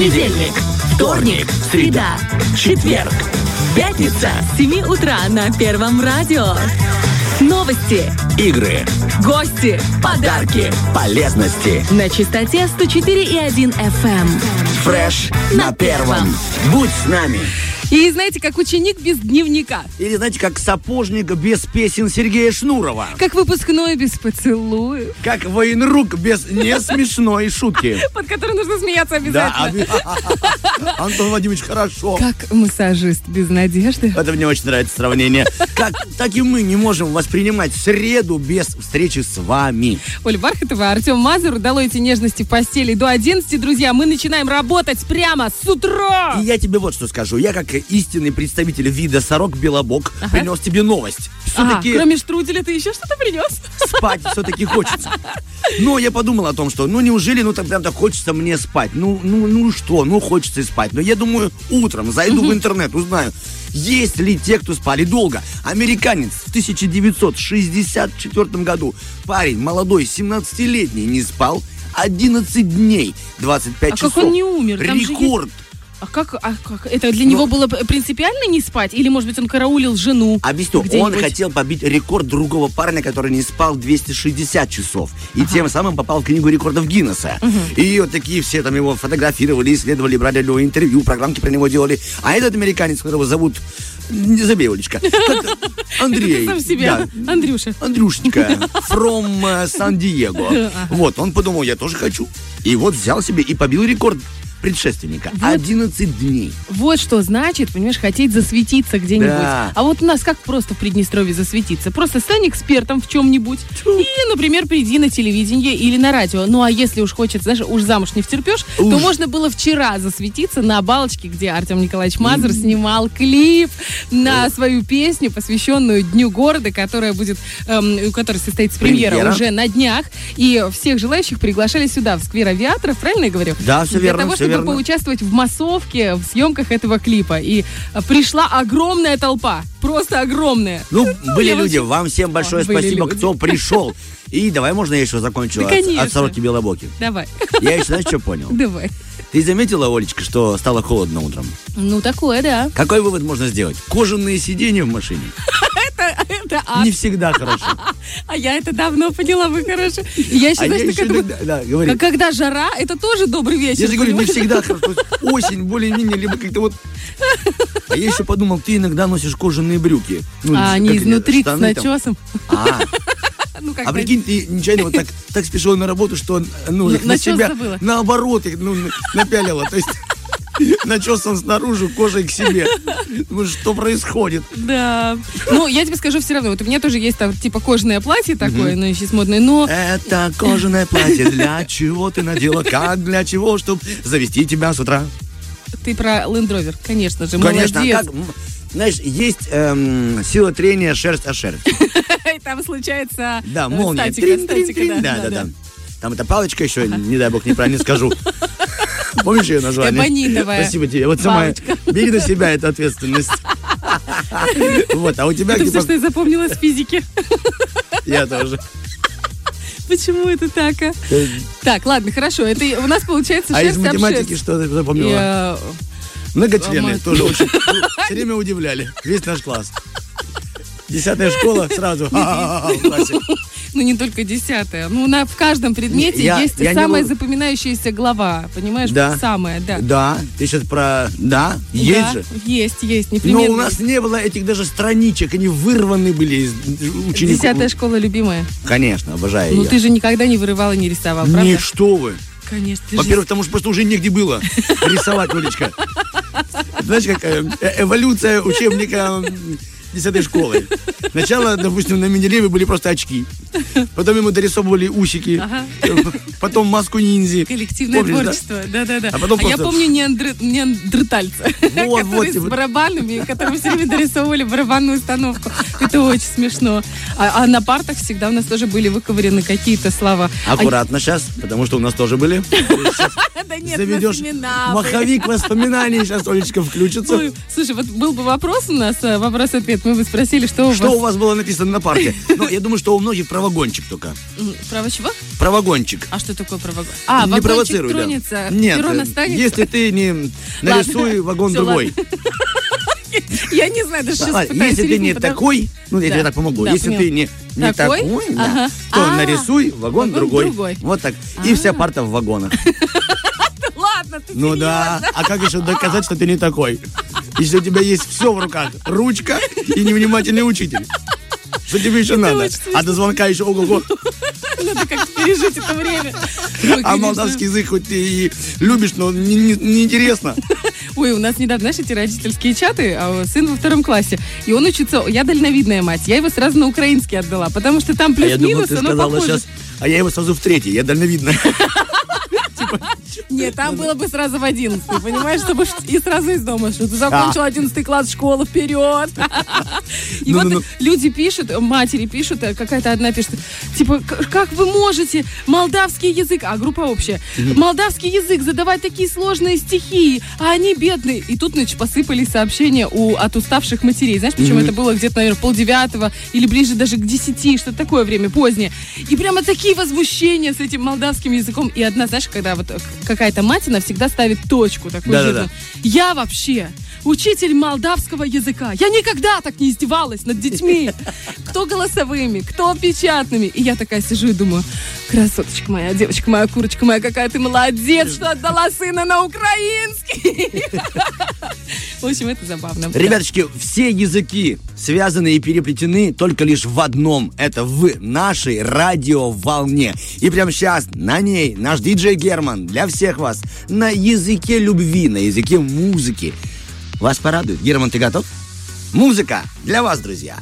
Понедельник, вторник, среда, четверг, пятница. С 7 утра на Первом радио. Новости, Игры, гости, Подарки. полезности. на частоте 104,1 FM. Фреш на первом. Будь с нами. И знаете, как ученик без дневника. Или знаете, как сапожник без песен Сергея Шнурова. Как выпускной без поцелуев. Как военрук без не смешной шутки. Под который нужно смеяться Да, обязательно. оби- Антон Владимирович, хорошо. Как массажист без надежды. Это мне очень нравится сравнение. Как, так и мы не можем воспринимать среду без встречи с вами. Оля Бархатова, Артем Мазур. Дало эти нежности в постели. До 11, друзья, мы начинаем работать прямо с утра. И я тебе вот что скажу. Я, как истинный представитель вида сорок-белобок, принес тебе новость. Ага, Все-таки кроме штруделя ты еще что-то принес? спать все-таки хочется. Но я подумал о том, что ну неужели ну так прям так хочется мне спать? Ну, ну, ну что, ну хочется и спать. Но я думаю, утром зайду в интернет, узнаю, есть ли те, кто спали долго. Американец в 1964 году, парень молодой, 17-летний, не спал 11 дней, 25 А часов. как он не умер? Там же Рекорд. А как, а как? Это для него было принципиально не спать? Или, может быть, он караулил жену? Объясню, он хотел побить рекорд другого парня, который не спал 260 часов. И тем самым попал в книгу рекордов Гиннесса. И вот такие все там его фотографировали, исследовали, брали у него интервью, программки про него делали. А этот американец, которого зовут, не забей, Олечка, Андрей. Сам себя. Да. Андрюша. Андрюшечка, from э, Сан-Диего. Вот, он подумал, я тоже хочу. И вот взял себе и побил рекорд предшественника. 11 дней. Вот что значит, понимаешь, хотеть засветиться где-нибудь. Да. А вот у нас как просто в Приднестровье засветиться? Просто стань экспертом в чем-нибудь. И, например, приди на телевидение или на радио. Ну, а если уж хочется, знаешь, уж замуж не втерпешь, то Уж. можно было вчера засветиться на балочке, где Артем Николаевич Мазур снимал клип на свою песню, посвященную Дню города, которая будет, эм, которая состоится премьера, Премьера. уже на днях. И всех желающих приглашали сюда, в сквер авиаторов, правильно я говорю? Да, всё Для верно, того, всё чтобы поучаствовать в массовке, в съемках этого клипа. И пришла огромная толпа. Просто огромная. Ну, были я люди, очень- вам всем большое были спасибо, люди. кто пришел. И давай, можно я еще закончу Да, от, от сороки белобоки? Давай, Я еще, знаешь, что понял? давай. Ты заметила, Олечка, что стало холодно утром? Ну, такое, да. Какой вывод можно сделать? Кожаные сиденья в машине Это, ад. не всегда хорошо. А я это давно поняла, вы хорошо. Я еще, А я знаешь, еще такая думаю, иногда- да, когда жара, это тоже добрый вечер. Я же говорю, не всегда хорошо. Осень, более-менее, либо как-то вот... А я еще подумал, ты иногда носишь кожаные брюки. Ну, А они изнутри с начесом. А, Ну, а прикинь, ты нечаянно вот так, так спешила на работу, что ну, На- их на себя наоборот их ну, напялила. То есть начесом снаружи, кожей к себе. Ну, что происходит? Да. Ну, я тебе скажу все равно. Вот у меня тоже есть там типа кожаное платье такое, ну, сейчас модное, но Это кожаное платье для чего ты надела? Как для чего? Чтобы завести тебя с утра. ты про Land Rover, конечно же, Конечно, а молодец. как, знаешь, есть эм, сила трения шерсть о шерсть. И Там случается Да, э, молния. статика, статика. Да, да, да. Там эта палочка еще, не дай бог, неправильно скажу. Помнишь ее название? Эбонитовая Спасибо тебе. Вот сама бери на себя эту ответственность. Вот, а у тебя Это все, что я запомнила с физики. Я тоже. Почему это так? а? Так, ладно, хорошо. Это у нас получается А из шерсть математики шерсть. что ты запомнила? Многочленные тоже очень все время удивляли. Весь наш класс. Десятая школа сразу. Ну, не только десятая. Ну, на, в каждом предмете Я- есть я не самая лу- запоминающаяся глава. Понимаешь? Да. Самая, да. Да, ты сейчас про... Да, есть Да, же. Есть, есть, Но непременно. у нас не было этих даже страничек, они вырваны были из учеников. Десятая школа любимая. Конечно, обожаю Ну, ее. ты же никогда не вырывала, не рисовал, правда? Не, что вы. Конечно. Во-первых, потому что просто уже негде было рисовать, Олечка. Знаешь, как э, э, эволюция учебника 10 школы. Сначала, допустим, на Менделееве были просто очки. Потом ему дорисовывали усики. Ага. Потом маску ниндзя. Коллективное Помнишь, творчество, да-да-да. А потом я просто- помню неандр- неандертальца, Вот, который вот, с барабанами, которому все время дорисовывали барабанную установку. Это очень смешно. А, а на партах всегда у нас тоже были выковырены какие-то слова. А- Аккуратно сейчас, потому что у нас тоже были. Да нет, Заведешь маховик воспоминаний, сейчас Олечка включится. Слушай, вот был бы вопрос у нас, э, вопрос-ответ. Так мы бы спросили, что у Что вас... у вас было написано на парте? Ну, я думаю, что у многих правогончик только. Право чего? Правогончик. А что такое правогон? А, не вагончик провоцируй, да. тронется, Нет, э, если ты не нарисуй вагон другой. Я не знаю, даже сейчас пытаюсь если ты не такой, ну, я тебе так помогу. Если ты не, не Такой? то А, нарисуй вагон, другой. другой. Вот так. И вся парта в вагонах. Ладно, ты Ну да. А как еще доказать, что ты не такой? Если у тебя есть все в руках. Ручка и невнимательный учитель. Что тебе еще надо? А до звонка еще ого-го. Надо как-то пережить это время. Ой, А молдавский язык хоть ты и любишь, но не- не- неинтересно. Ой, у нас недавно, знаешь, эти родительские чаты, а сын во втором классе, и он учится, я дальновидная мать, я его сразу на украинский отдала, потому что там А плюс-минус, оно похоже. а я его сразу в третий, я дальновидно. Нет, там было бы сразу в одиннадцатый, понимаешь, чтобы и сразу из дома, что ты закончил одиннадцатый класс школы, вперед. И вот Ну-ну-ну. люди пишут, матери пишут, э, какая-то одна пишет, типа, «К- как вы можете молдавский язык, а группа общая, молдавский язык задавать такие сложные стихи, а они бедные. И тут, значит, посыпались сообщения у, от уставших матерей. Знаешь, почему это было где-то, наверное, полдевятого или ближе даже к десяти, что-то такое время позднее. И прямо такие возмущения с этим молдавским языком. И одна, знаешь, когда вот э, какая-то мать, она всегда ставит точку такую Да-да-да. жирную. Я вообще учитель молдавского языка. Я никогда так не издевалась над детьми. Кто голосовыми, кто печатными. И я такая сижу и думаю, красоточка моя, девочка моя, курочка моя, какая ты молодец, что отдала сына на украинский. В общем, это забавно. Ребяточки, все языки связаны и переплетены только лишь в одном. Это в нашей радиоволне. И прямо сейчас на ней наш диджей Герман для всех вас на языке любви, на языке музыки. Вас порадует. Герман, ты готов? Музыка для вас, друзья.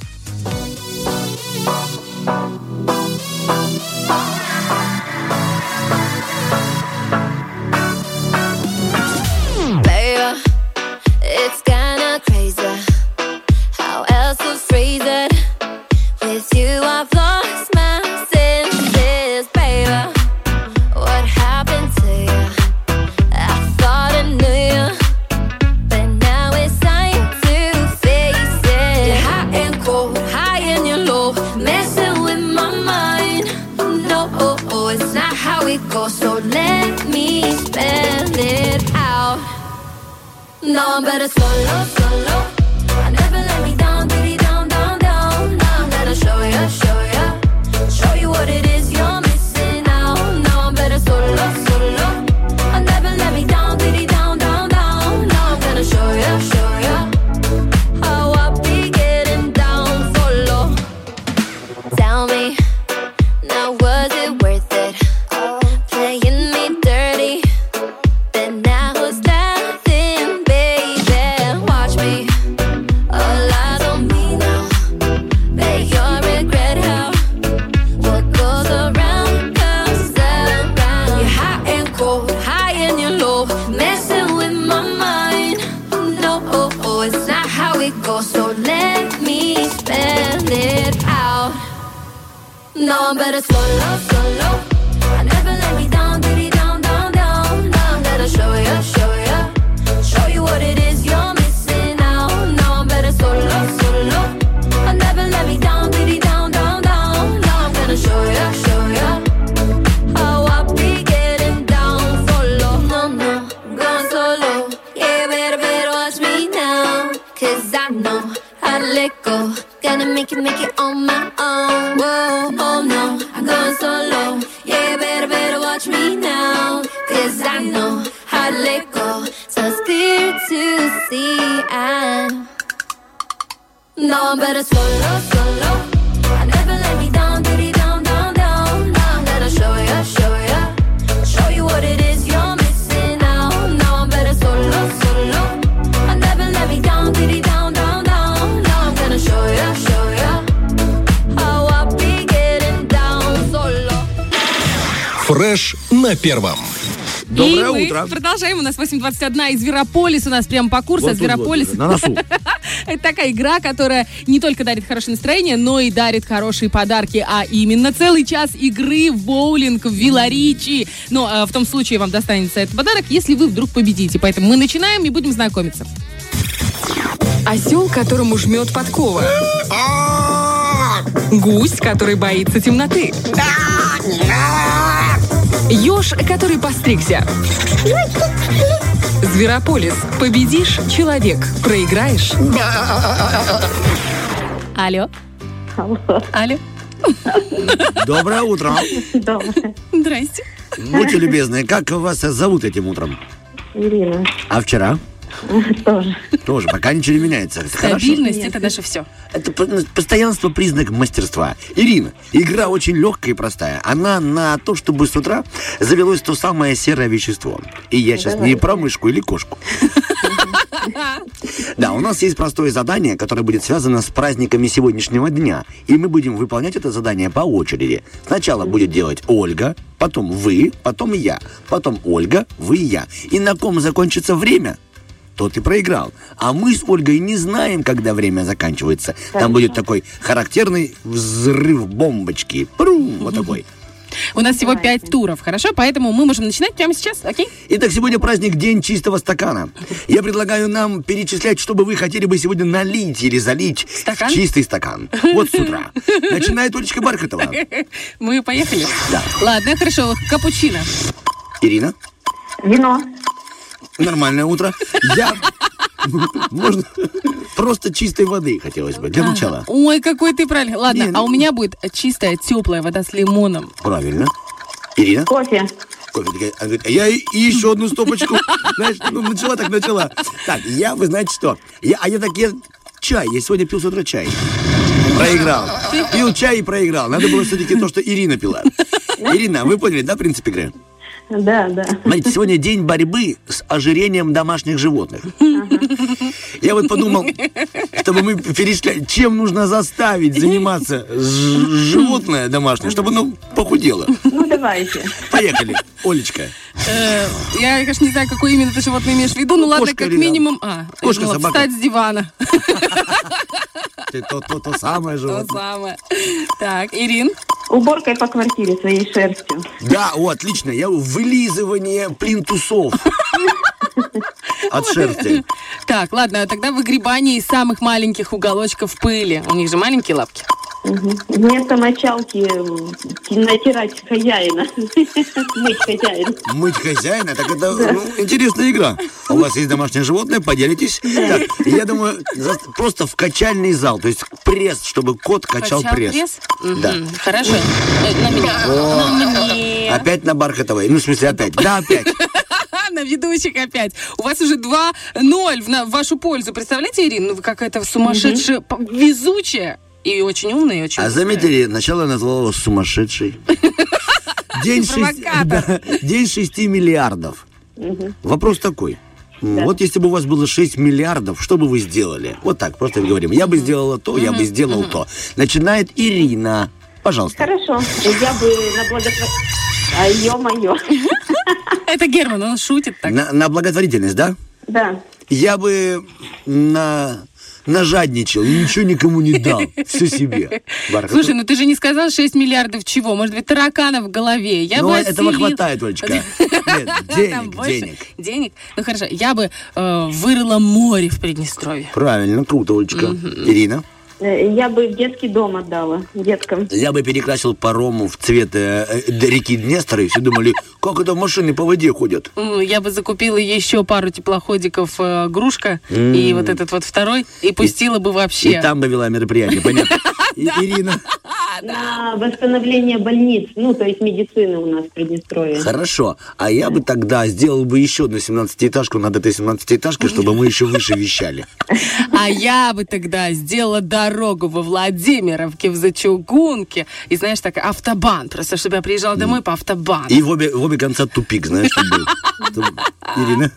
on, better slow, low, slow, low. It goes. So let me spell it out. No, I'm better solo, solo. Go. Gonna make it, make it on my own. Whoa, oh no, I'm going solo. Yeah, better, better watch me now. Cause I know how to let go. So it's clear to see I'm. No, I'm better solo, solo. Фреш на первом. Доброе и мы утро. продолжаем. У нас 8.21 из Зверополис. У нас прямо по курсу. Вот а тут вот Зверополис уже, на носу. Это такая игра, которая не только дарит хорошее настроение, но и дарит хорошие подарки. А именно целый час игры в боулинг в Виларичи. Но э, в том случае вам достанется этот подарок, если вы вдруг победите. Поэтому мы начинаем и будем знакомиться. Осел, которому жмет подкова. Гусь, который боится темноты. Еж, который постригся. Зверополис. Победишь – человек. Проиграешь – Алло. Алло. Доброе утро. Здрасте. Будьте любезны, как вас зовут этим утром? Ирина. А вчера? Тоже. Тоже, пока ничего не меняется. Стабильность – это наше все. Это по- постоянство признак мастерства. Ирина, игра очень легкая и простая. Она на то, чтобы с утра завелось то самое серое вещество. И я сейчас не про мышку или кошку. Да, у нас есть простое задание, которое будет связано с праздниками сегодняшнего дня. И мы будем выполнять это задание по очереди. Сначала будет делать Ольга, потом вы, потом я, потом Ольга, вы и я. И на ком закончится время, тот и проиграл. А мы с Ольгой не знаем, когда время заканчивается. Там будет такой характерный взрыв бомбочки. Прум, вот такой. У нас всего пять туров, хорошо? Поэтому мы можем начинать прямо сейчас, окей? Итак, сегодня праздник День чистого стакана. Я предлагаю нам перечислять, что бы вы хотели бы сегодня налить или залить Стакан? чистый стакан. Вот с утра. Начинает Олечка Бархатова. Мы поехали? Да. Ладно, хорошо. Капучино. Ирина, Вино. Нормальное утро. Я... Можно просто чистой воды хотелось бы для начала. Ой, какой ты правильный. Ладно, а ну- у меня будет чистая, теплая вода с лимоном. Правильно. Ирина? Кофе. Кофе такая, она говорит, а я и еще одну стопочку. Знаешь, ну, начала так начала. Так, я, вы знаете что? Я, а я так, я чай, я сегодня пил с утра чай. Проиграл. Пил чай и проиграл. Надо было все-таки то, что Ирина пила. Ирина, вы поняли, да, принцип игры? Да, да. Смотрите, сегодня день борьбы с ожирением домашних животных. Я вот подумал, чтобы мы перешли, чем нужно заставить заниматься животное домашнее, чтобы оно похудело. Ну, давайте. Поехали, Олечка. Э, Я, конечно, не знаю, какое именно ты животное имеешь в виду, но ладно, как минимум... А, Кошка, собака. встать с дивана. Ты то, то, то самое То животное. самое. Так, Ирин. Уборкой по квартире своей шерстью. Да, о, отлично. Я вылизывание плинтусов от шерсти. Так, ладно, тогда выгребание из самых маленьких уголочков пыли. У них же маленькие лапки. Вместо мочалки э, натирать хозяина. Мыть хозяина. Мыть хозяина, так это ну, интересная игра. У вас есть домашнее животное, поделитесь. Так, я думаю, просто в качальный зал, то есть пресс, чтобы кот качал, Качал пресс. Мгм, Да. Хорошо. Э, На меня. На мне. Опять на Бархатовой. Ну, в смысле, опять. Да, опять. На ведущих опять. У вас уже 2-0 в, на- в вашу пользу. Представляете, Ирина? Ну, вы какая-то сумасшедшая, п- везучая. И очень умная, и очень А заметили, сначала я назвал его сумасшедший. День, 6 миллиардов. Вопрос такой. Вот если бы у вас было 6 миллиардов, что бы вы сделали? Вот так, просто говорим. Я бы сделала то, я бы сделал то. Начинает Ирина. Пожалуйста. Хорошо. Я бы на благотворительность... А ё-моё. Это Герман, он шутит так. На, на благотворительность, да? Да. Я бы на нажадничал, и ничего никому не дал. Все себе. Бархатов. Слушай, ну ты же не сказал 6 миллиардов чего? Может быть, тараканов в голове? Я Ну, бы этого отселил- хватает, Олечка. Нет, денег, денег. Денег? Ну хорошо, я бы э, вырыла море в Приднестровье. Правильно, круто, Олечка. Ирина? Э, Я бы в детский дом отдала деткам. Я бы перекрасил парому в цвет э, реки Днестр, и все думали, как это машины по воде ходят. Я бы закупила еще пару теплоходиков э, «Грушка» и вот этот вот второй, и пустила бы вообще. И там бы вела мероприятие, понятно? И- Ирина? На восстановление больниц. Ну, то есть медицины у нас в Приднестровье. Хорошо. А я бы тогда сделал бы еще одну 17-этажку над этой 17-этажкой, чтобы мы еще выше вещали. А я бы тогда сделала дорогу во Владимировке, в Зачугунке. И знаешь, так автобан. Просто, чтобы я приезжала домой по автобану. И в обе, в обе конца тупик, знаешь, чтобы был. Ирина?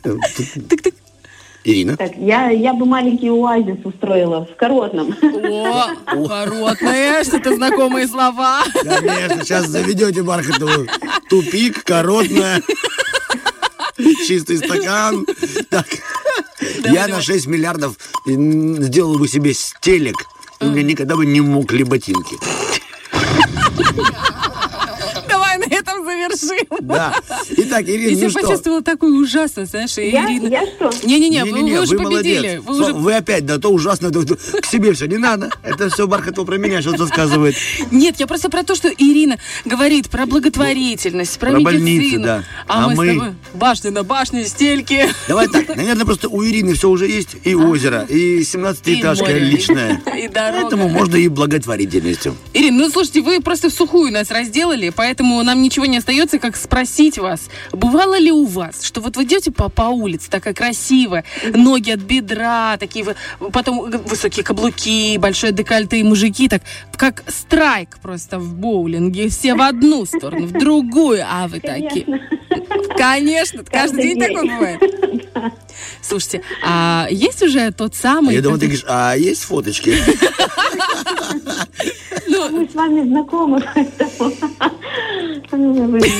Ирина? Так, я, я бы маленький оазис устроила в Коротном. О, коротное, что-то знакомые слова. Конечно, сейчас заведете Бархатову. Тупик, коротная, чистый стакан. Так. Я на 6 миллиардов сделал бы себе стелек. У меня никогда бы не мокли ботинки. Зажим. Да. Итак, Ирина, Если ну что? почувствовала такое ужасно, знаешь, Я, Ирина... я что? Не-не-не, вы, вы уже победили. Вы уже... Вы опять, да, то ужасно, то- то- к себе все не надо. Это все Бархатова про меня сейчас рассказывает. Нет, я просто про то, что Ирина говорит про благотворительность, про, Про медицину. больницы, да. А, А мы, мы- с тобой башня на башне, стельки. Давай так, наверное, просто у Ирины все уже есть. И озеро, и 17-этажка море, личная. и дорога. Поэтому можно и благотворительностью. Ирина, ну слушайте, вы просто в сухую нас разделали, поэтому нам ничего не остается, как спросить вас, бывало ли у вас, что вот вы идете по, по улице, такая красивая, ноги от бедра, такие вы- потом высокие каблуки, большое декольте и мужики, так как страйк просто в боулинге, все в одну сторону, в другую, а вы такие. Конечно, каждый день такое бывает. Слушайте, а есть уже тот самый... Я думаю, ты говоришь, а есть фоточки? Мы с вами знакомы, поэтому... Вы.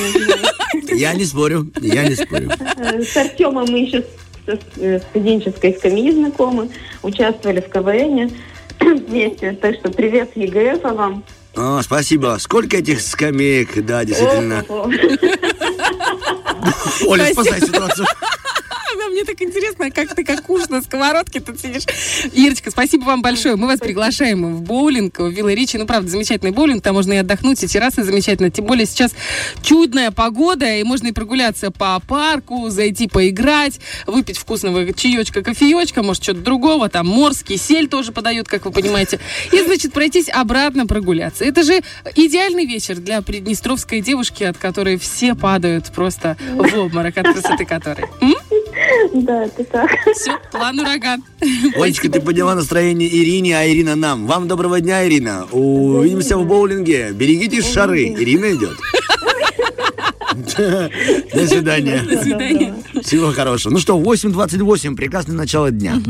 Я не спорю, я не спорю. С Артемом мы еще со э, студенческой скамьи знакомы, участвовали в КВН вместе. Так что привет ЕГФ вам. О, спасибо. Сколько этих скамеек, да, действительно. Оля, спасай ситуацию. А Мне так интересно, как ты как уж на сковородке тут сидишь. Ирочка, спасибо вам большое. Мы вас приглашаем в боулинг, в Вилла Ричи. Ну, правда, замечательный боулинг. Там можно и отдохнуть, и террасы замечательно. Тем более сейчас чудная погода, и можно и прогуляться по парку, зайти поиграть, выпить вкусного чаечка, кофеечка, может, что-то другого. Там морский, сель тоже подают, как вы понимаете. И, значит, пройтись обратно прогуляться. Это же идеальный вечер для приднестровской девушки, от которой все падают просто в обморок от красоты которой. М? Да, это так. Все, план ураган. Олечка, ты подняла настроение Ирине, а Ирина нам. Вам доброго дня, Ирина. Увидимся в боулинге. Берегите шары. Ирина идет. До свидания. До свидания. Всего хорошего. Ну что, 8.28, прекрасное начало дня.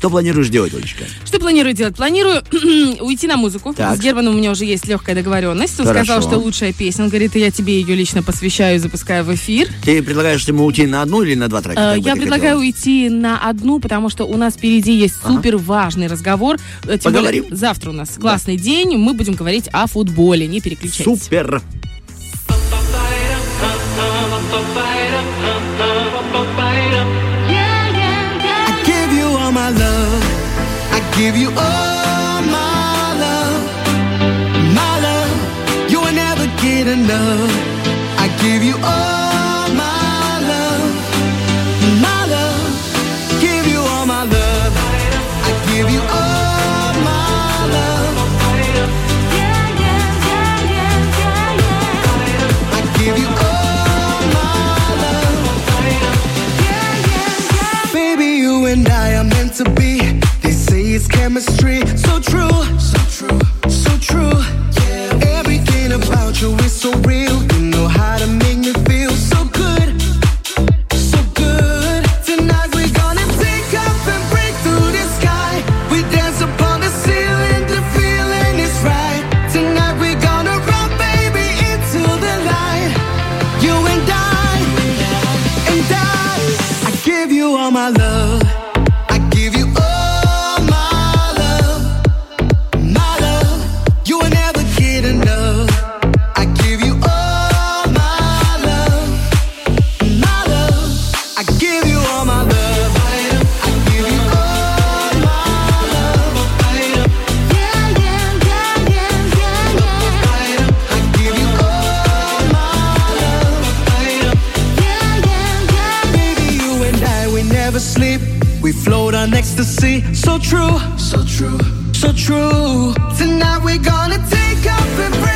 Что планируешь делать, Олечка? Что планирую делать? Планирую уйти на музыку. Так. С Германом у меня уже есть легкая договоренность. Он Хорошо. сказал, что лучшая песня. Он говорит, я тебе ее лично посвящаю и запускаю в эфир. Ты предлагаешь ему уйти на одну или на два трека? Э, Я предлагаю хотела? уйти на одну, потому что у нас впереди есть супер важный разговор. Э, Тем более, Поговорим. завтра у нас классный день. Мы будем говорить о футболе. Не переключайтесь. Супер. Give you all on ecstasy. So true, so true, so true. Tonight we're gonna take off and break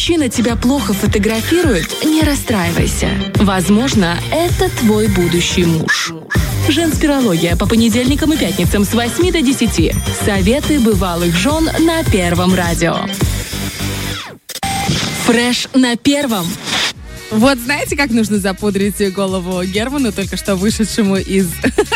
мужчина тебя плохо фотографирует, не расстраивайся. Возможно, это твой будущий муж. Женспирология по понедельникам и пятницам с 8 до 10. Советы бывалых жен на Первом радио. Фреш на Первом. Вот знаете, как нужно запудрить голову Герману, только что вышедшему из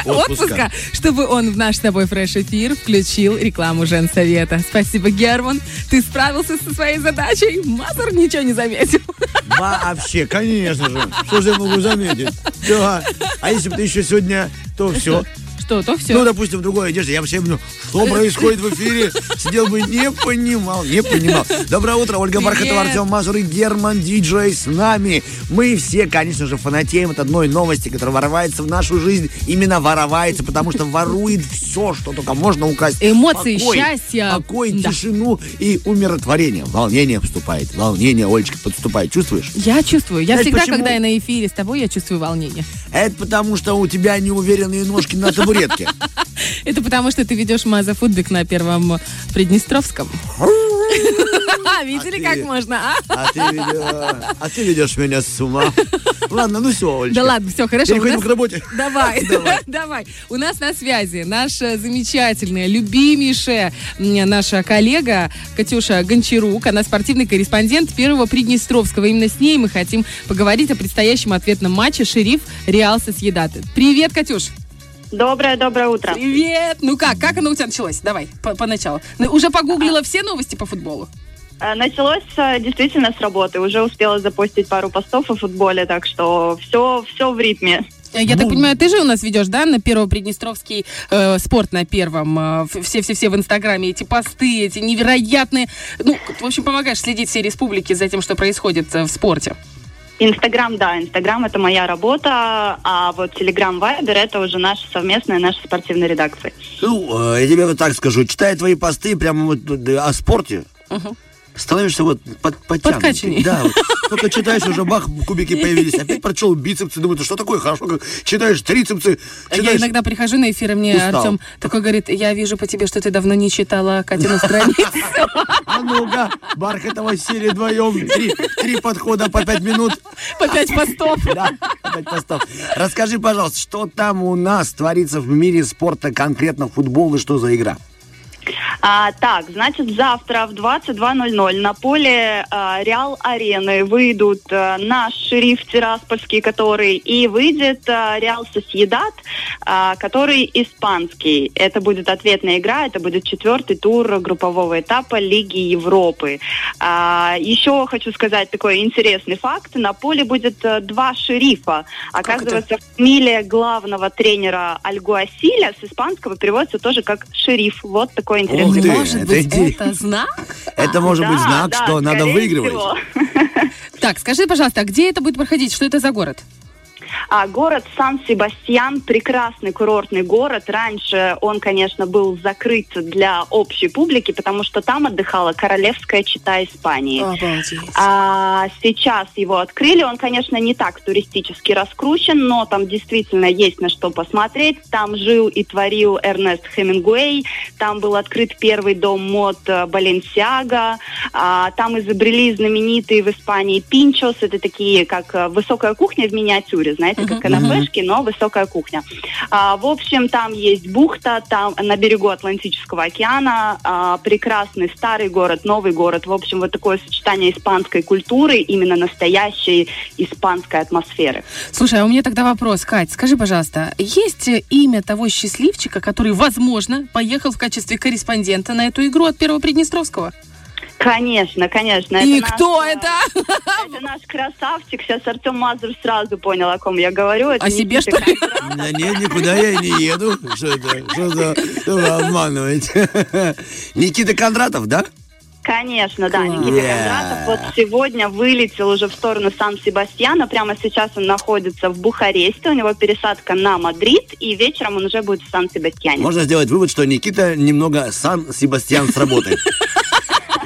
отпуска, чтобы он в наш с тобой фреш-эфир включил рекламу Женсовета. Спасибо, Герман. Ты справился со своей задачей. Мазур ничего не заметил. Вообще, конечно же. Что же я могу заметить? Да. А если бы ты еще сегодня, то все. Что, то все. Ну, допустим, в другой одежде. Я вообще, ну, что происходит в эфире? Сидел бы, не понимал, не понимал. Доброе утро, Ольга. Бархатова, Артем Мазур и Герман Диджей с нами. Мы все, конечно же, фанатеем от одной новости, которая ворвается в нашу жизнь. Именно воровается, потому что ворует все, что только можно украсть. Эмоции, Покой, счастье. Покой, Да. тишину и умиротворение. Волнение вступает. Волнение, Олечка, подступает. Чувствуешь? Я чувствую. Я Знаешь, всегда, почему? когда я на эфире с тобой, я чувствую волнение. Это потому, что у тебя неуверенные ножки на табуретке. Это потому, что ты ведешь Маза Фудбик на первом Приднестровском. Видели, ты- как можно, а? А ты, ведё- а ты ведешь меня с ума. Ладно, ну все, Олечка. Да ладно, все, хорошо. Переходим нас- к работе. Давай, давай, У нас на связи наша замечательная, любимейшая наша коллега Катюша Гончарук. Она спортивный корреспондент первого Приднестровского. Именно с ней мы хотим поговорить о предстоящем ответном матче «Шериф Реал Сосьедаты». Привет, Катюш. Доброе, доброе утро. Привет. Ну как, как оно у тебя началось? Давай, по- поначалу. Ну, Уже погуглила все новости по футболу? Э, Началось э, действительно с работы. Уже успела запостить пару постов о футболе, так что все, все в ритме. Я так понимаю, ты же у нас ведешь, да, на первый Приднестровский э, спорт на первом. э, Все-все-все в Инстаграме, эти посты, эти невероятные... Ну, в общем, помогаешь следить всей республике за тем, что происходит э, в спорте. Инстаграм, да, Инстаграм это моя работа, а вот Телеграм, Вайбер это уже наша совместная, наша спортивная редакция. Ну, э, я тебе вот так скажу, читая твои посты прямо вот э, о спорте, становишься вот под, подтянутый. Да, вот. только читаешь, уже бах, кубики появились. Опять прочел бицепсы, думаю, что такое хорошо, как читаешь трицепсы, Я читаешь... иногда прихожу на эфир, и мне Устал. Артем такой говорит, я вижу по тебе, что ты давно не читала Катину страницу. А ну-ка, Бархатова сели вдвоем, три, три подхода по пять минут. По пять постов. Да, опять постов. Расскажи, пожалуйста, что там у нас творится в мире спорта, конкретно футбол и что за игра? А, так, значит, завтра в 22.00 на поле а, Реал Арены выйдут а, наш шериф Тираспольский, который, и выйдет а, Реал Сосьедат, а, который испанский. Это будет ответная игра, это будет четвертый тур группового этапа Лиги Европы. А, еще хочу сказать такой интересный факт. На поле будет а, два шерифа. Оказывается, фамилия главного тренера Альгуасиля с испанского переводится тоже как шериф. Вот такой интересный Ух ты, Может это быть, иде- это знак? Это может быть знак, да, что надо выигрывать. всего. Так, скажи, пожалуйста, а где это будет проходить? Что это за город? А город Сан-Себастьян прекрасный курортный город. Раньше он, конечно, был закрыт для общей публики, потому что там отдыхала королевская чита Испании. Обалдеть. А сейчас его открыли. Он, конечно, не так туристически раскручен, но там действительно есть на что посмотреть. Там жил и творил Эрнест Хемингуэй. Там был открыт первый дом мод э, Баленсиага. А, там изобрели знаменитые в Испании пинчос. Это такие, как э, высокая кухня в миниатюре, знаете, как канапешки, но высокая кухня. А, в общем, там есть бухта, там на берегу Атлантического океана а, прекрасный старый город, новый город. В общем, вот такое сочетание испанской культуры, именно настоящей испанской атмосферы. Слушай, а у меня тогда вопрос, Кать, скажи, пожалуйста, есть имя того счастливчика, который, возможно, поехал в качестве корреспондента на эту игру от Первого Приднестровского? Конечно, конечно. И наш, кто э, это? Это наш красавчик. Сейчас Артем Мазур сразу понял, о ком я говорю. Это О себе, Никита что ли? Да нет, никуда я не еду. Что это? Что за... Что вы обманываете? Никита Кондратов, да? Конечно, да. Никита Yeah. Кондратов вот сегодня вылетел уже в сторону Сан-Себастьяна. Прямо сейчас он находится в Бухаресте, у него пересадка на Мадрид, и вечером он уже будет в Сан-Себастьяне. Можно сделать вывод, что Никита немного сам Себастьян с работы.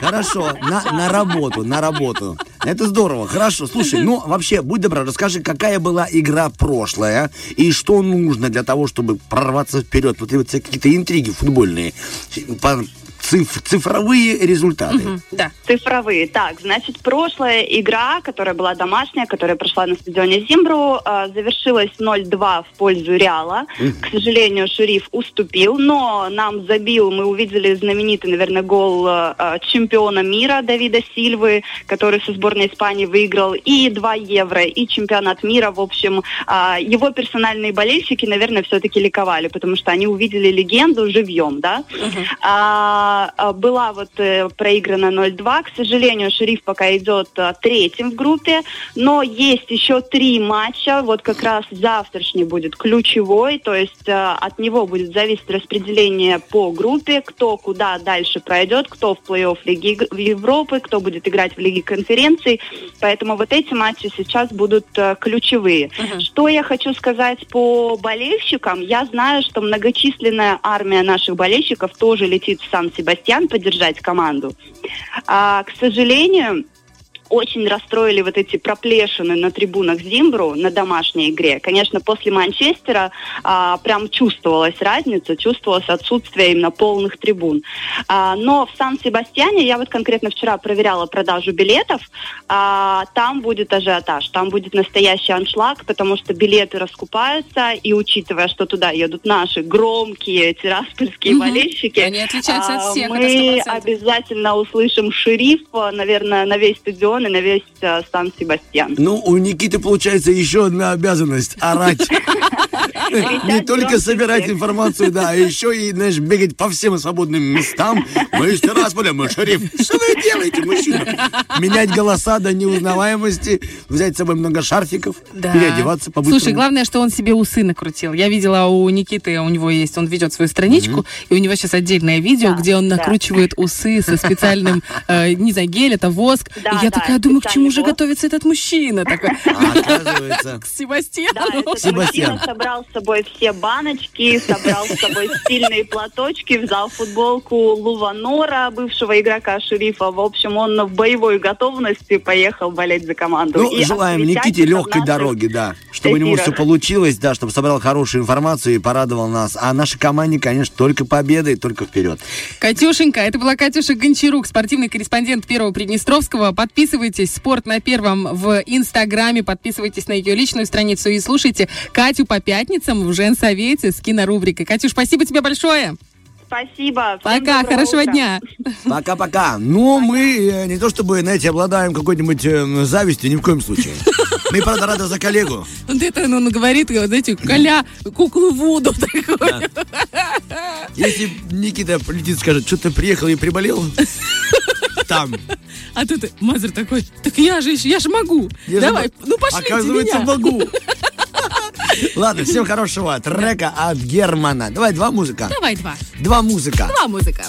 Хорошо, на, на работу, на работу. Это здорово, хорошо. Слушай, ну вообще, будь добра, расскажи, какая была игра прошлая и что нужно для того, чтобы прорваться вперед. Вот вот какие-то интриги футбольные. Циф- цифровые результаты. Да. Цифровые. Так, значит, прошлая игра, которая была домашняя, которая прошла на стадионе Зимбру, э, завершилась 0-2 в пользу Реала. К сожалению, Шериф уступил, но нам забил, мы увидели знаменитый, наверное, гол э, чемпиона мира Давида Сильвы, который со сборной Испании выиграл и 2 евро, и чемпионат мира. В общем, э, его персональные болельщики, наверное, все-таки ликовали, потому что они увидели легенду живьем, да. А, а, была вот э, проиграна 0-2. К сожалению, Шериф пока идет а, третьим в группе, но есть еще три матча. Вот как раз завтрашний будет ключевой, то есть а, от него будет зависеть распределение по группе, кто куда дальше пройдет, кто в плей-офф Лиги Европы, кто будет играть в Лиге конференций. Поэтому вот эти матчи сейчас будут ключевые. Что я хочу сказать по болельщикам? Я знаю, что многочисленная армия наших болельщиков тоже летит в Сан-Себастьян поддержать команду. А, к сожалению, очень расстроили вот эти проплешины на трибунах Зимбру на домашней игре. Конечно, после Манчестера а, прям чувствовалась разница, чувствовалось отсутствие именно полных трибун. А, но в Сан-Себастьяне, я вот конкретно вчера проверяла продажу билетов, а, там будет ажиотаж, там будет настоящий аншлаг, потому что билеты раскупаются, и учитывая, что туда едут наши громкие тираспольские Мгм. болельщики, Они отличаются от а, всех, это мы 100%. обязательно услышим шериф, наверное, на весь стадион и на весь а, Сан-Себастьян. Ну, у Никиты получается еще одна обязанность – орать. Не только собирать информацию, да, а еще и, знаешь, бегать по всем свободным местам. Мы из Тирасполя, мы шериф. Что вы делаете, мужчина? Менять голоса до неузнаваемости, взять с собой много шарфиков, Да. переодеваться по-быстрому. Слушай, главное, что он себе усы накрутил. Я видела у Никиты, у него есть, он ведет свою страничку, и у него сейчас отдельное видео, Да, где он да. накручивает усы со специальным, э, не знаю, гель, это воск. Да, и я да, такая думаю, к чему же готовится этот мужчина? Такой, оказывается. к Себастьяну. Да, этот Себастьян. мужчина собрал с собой все баночки, собрал с собой стильные платочки, взял футболку Луванора, бывшего игрока шерифа. В общем, он в боевой готовности поехал болеть за команду. Ну, И желаем Никите легкой дороги, да. Чтобы у него эфирах. все получилось, да, чтобы собрал хорошую информацию и порадовал нас. А нашей команде, конечно, только победы, только вперед. Катюшенька, это была Катюша Гончарук, спортивный корреспондент Первого Приднестровского. Подписывайтесь, спорт на Первом в Инстаграме, подписывайтесь на ее личную страницу и слушайте Катю по пятницам в Женсовете с кинорубрикой. Катюш, спасибо тебе большое. Спасибо. Всем Пока, хорошего утра. дня. Пока-пока. Ну, мы э, не то чтобы, знаете, обладаем какой-нибудь э, завистью, ни в коем случае. Мы, правда, рады за коллегу. Вот это он говорит, знаете, коля куклу Вуду такой. Если Никита прилетит скажет, что ты приехал и приболел, там. А тут Мазер такой, так я же, еще- я же могу. Я Давай, же- ну пошлите Оказывается, меня. могу. Ладно, всем хорошего трека от Германа. Давай, два музыка. Давай два. Два музыка. Два музыка.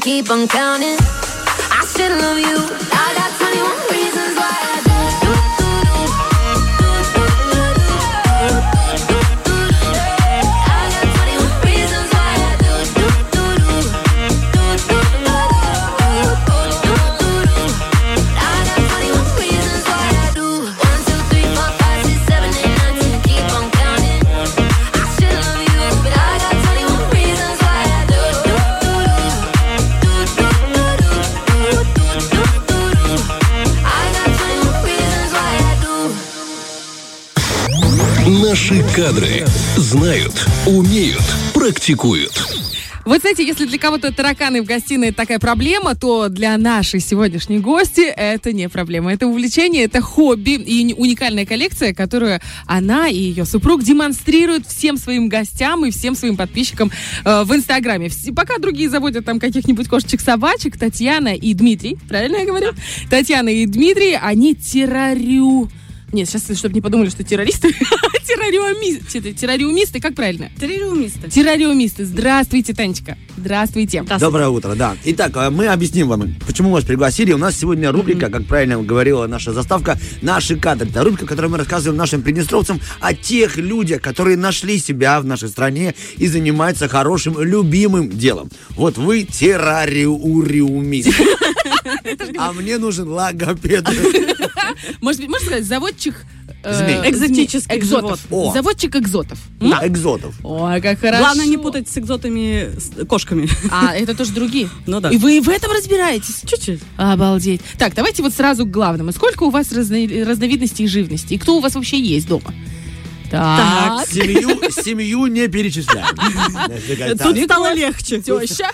keep on coming. Практикуют. Вот знаете, если для кого-то тараканы в гостиной такая проблема, то для нашей сегодняшней гости это не проблема. Это увлечение, это хобби и уникальная коллекция, которую она и ее супруг демонстрируют всем своим гостям и всем своим подписчикам э, в Инстаграме. Пока другие заводят там каких-нибудь кошечек-собачек, Татьяна и Дмитрий, правильно я говорю? Татьяна и Дмитрий, они террорю... Нет, сейчас, чтобы не подумали, что террористы. Террариумисты. Террариумисты, как правильно? Террористы. Террариумисты. Здравствуйте, Танечка. Здравствуйте. Доброе утро, да. Итак, э, мы объясним вам, почему вас пригласили. У нас сегодня рубрика, как правильно говорила наша заставка, «Наши кадры». Это рубрика, в которой мы рассказываем нашим приднестровцам о тех людях, которые нашли себя в нашей стране и занимаются хорошим, любимым делом. Вот вы террариумист. А мне нужен логопед. Может быть, можно сказать, заводчик... э, Змей. Экзотических экзотов. О. Заводчик экзотов. Да, экзотов. Ой, как хорошо. Главное не путать с экзотами с кошками. А, это тоже другие? Ну да. И вы в этом разбираетесь? Чуть-чуть. Обалдеть. Так, давайте вот сразу к главному. Сколько у вас разно- разновидностей живности? И кто у вас вообще есть дома? Так. Семью, семью не перечисляем. Тут так стало легче. Теща.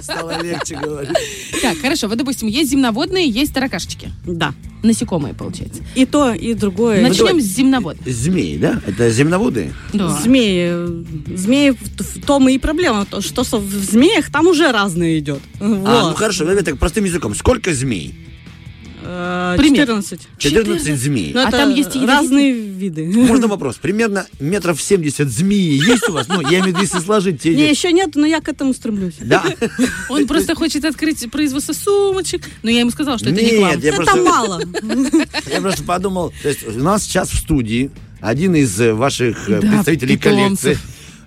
Стало легче говорить. Так, хорошо. Вот, допустим, есть земноводные, есть таракашечки. Да. Насекомые, получается. И то, и другое. Начнем с земноводных. Змеи, да? Это земноводы? Да. Змеи. Змеи в, том и проблема, то, что в змеях там уже разное идет. А, ну хорошо, давай так простым языком. Сколько змей? Э, Пример. 14. 14 змей. Ну, А там есть разные виды. Можно вопрос? Примерно метров 70 змеи есть у вас? Ну, я имею в виду, если сложить те... Не, еще нет, но я к этому стремлюсь. Да? Он просто хочет открыть производство сумочек, но я ему сказала, что это не к вам. Это просто, мало. я просто подумал, то есть у нас сейчас в студии один из э, ваших э, представителей коллекции.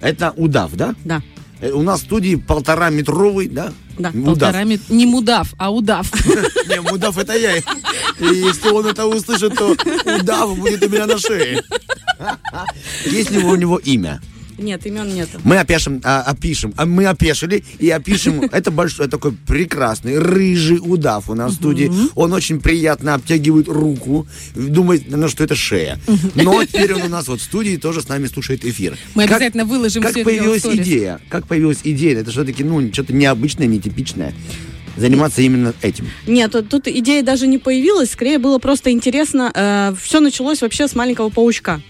Это удав, да? Да. Э, У нас в студии полтора метровый, да? Да, Удав. Полтора мет- Не мудав, а удав. Не, удав это я. И если он это услышит, то удав будет у меня на шее. Есть ли у него имя? Нет, имен нету. Мы опишем, а, опишем, а мы опешили и опишем. Это большой такой прекрасный рыжий удав у нас в студии. Он очень приятно обтягивает руку. Думает, ну, что это шея. Но теперь он у нас вот в студии тоже с нами слушает эфир. Мы Как- обязательно выложим Как всё это дело в появилась идея? Как появилась идея? Это что-таки, ну, что-то необычное, нетипичное. Заниматься именно этим. Нет, тут, тут идея даже не появилась, скорее было просто интересно. все началось вообще с маленького паучка.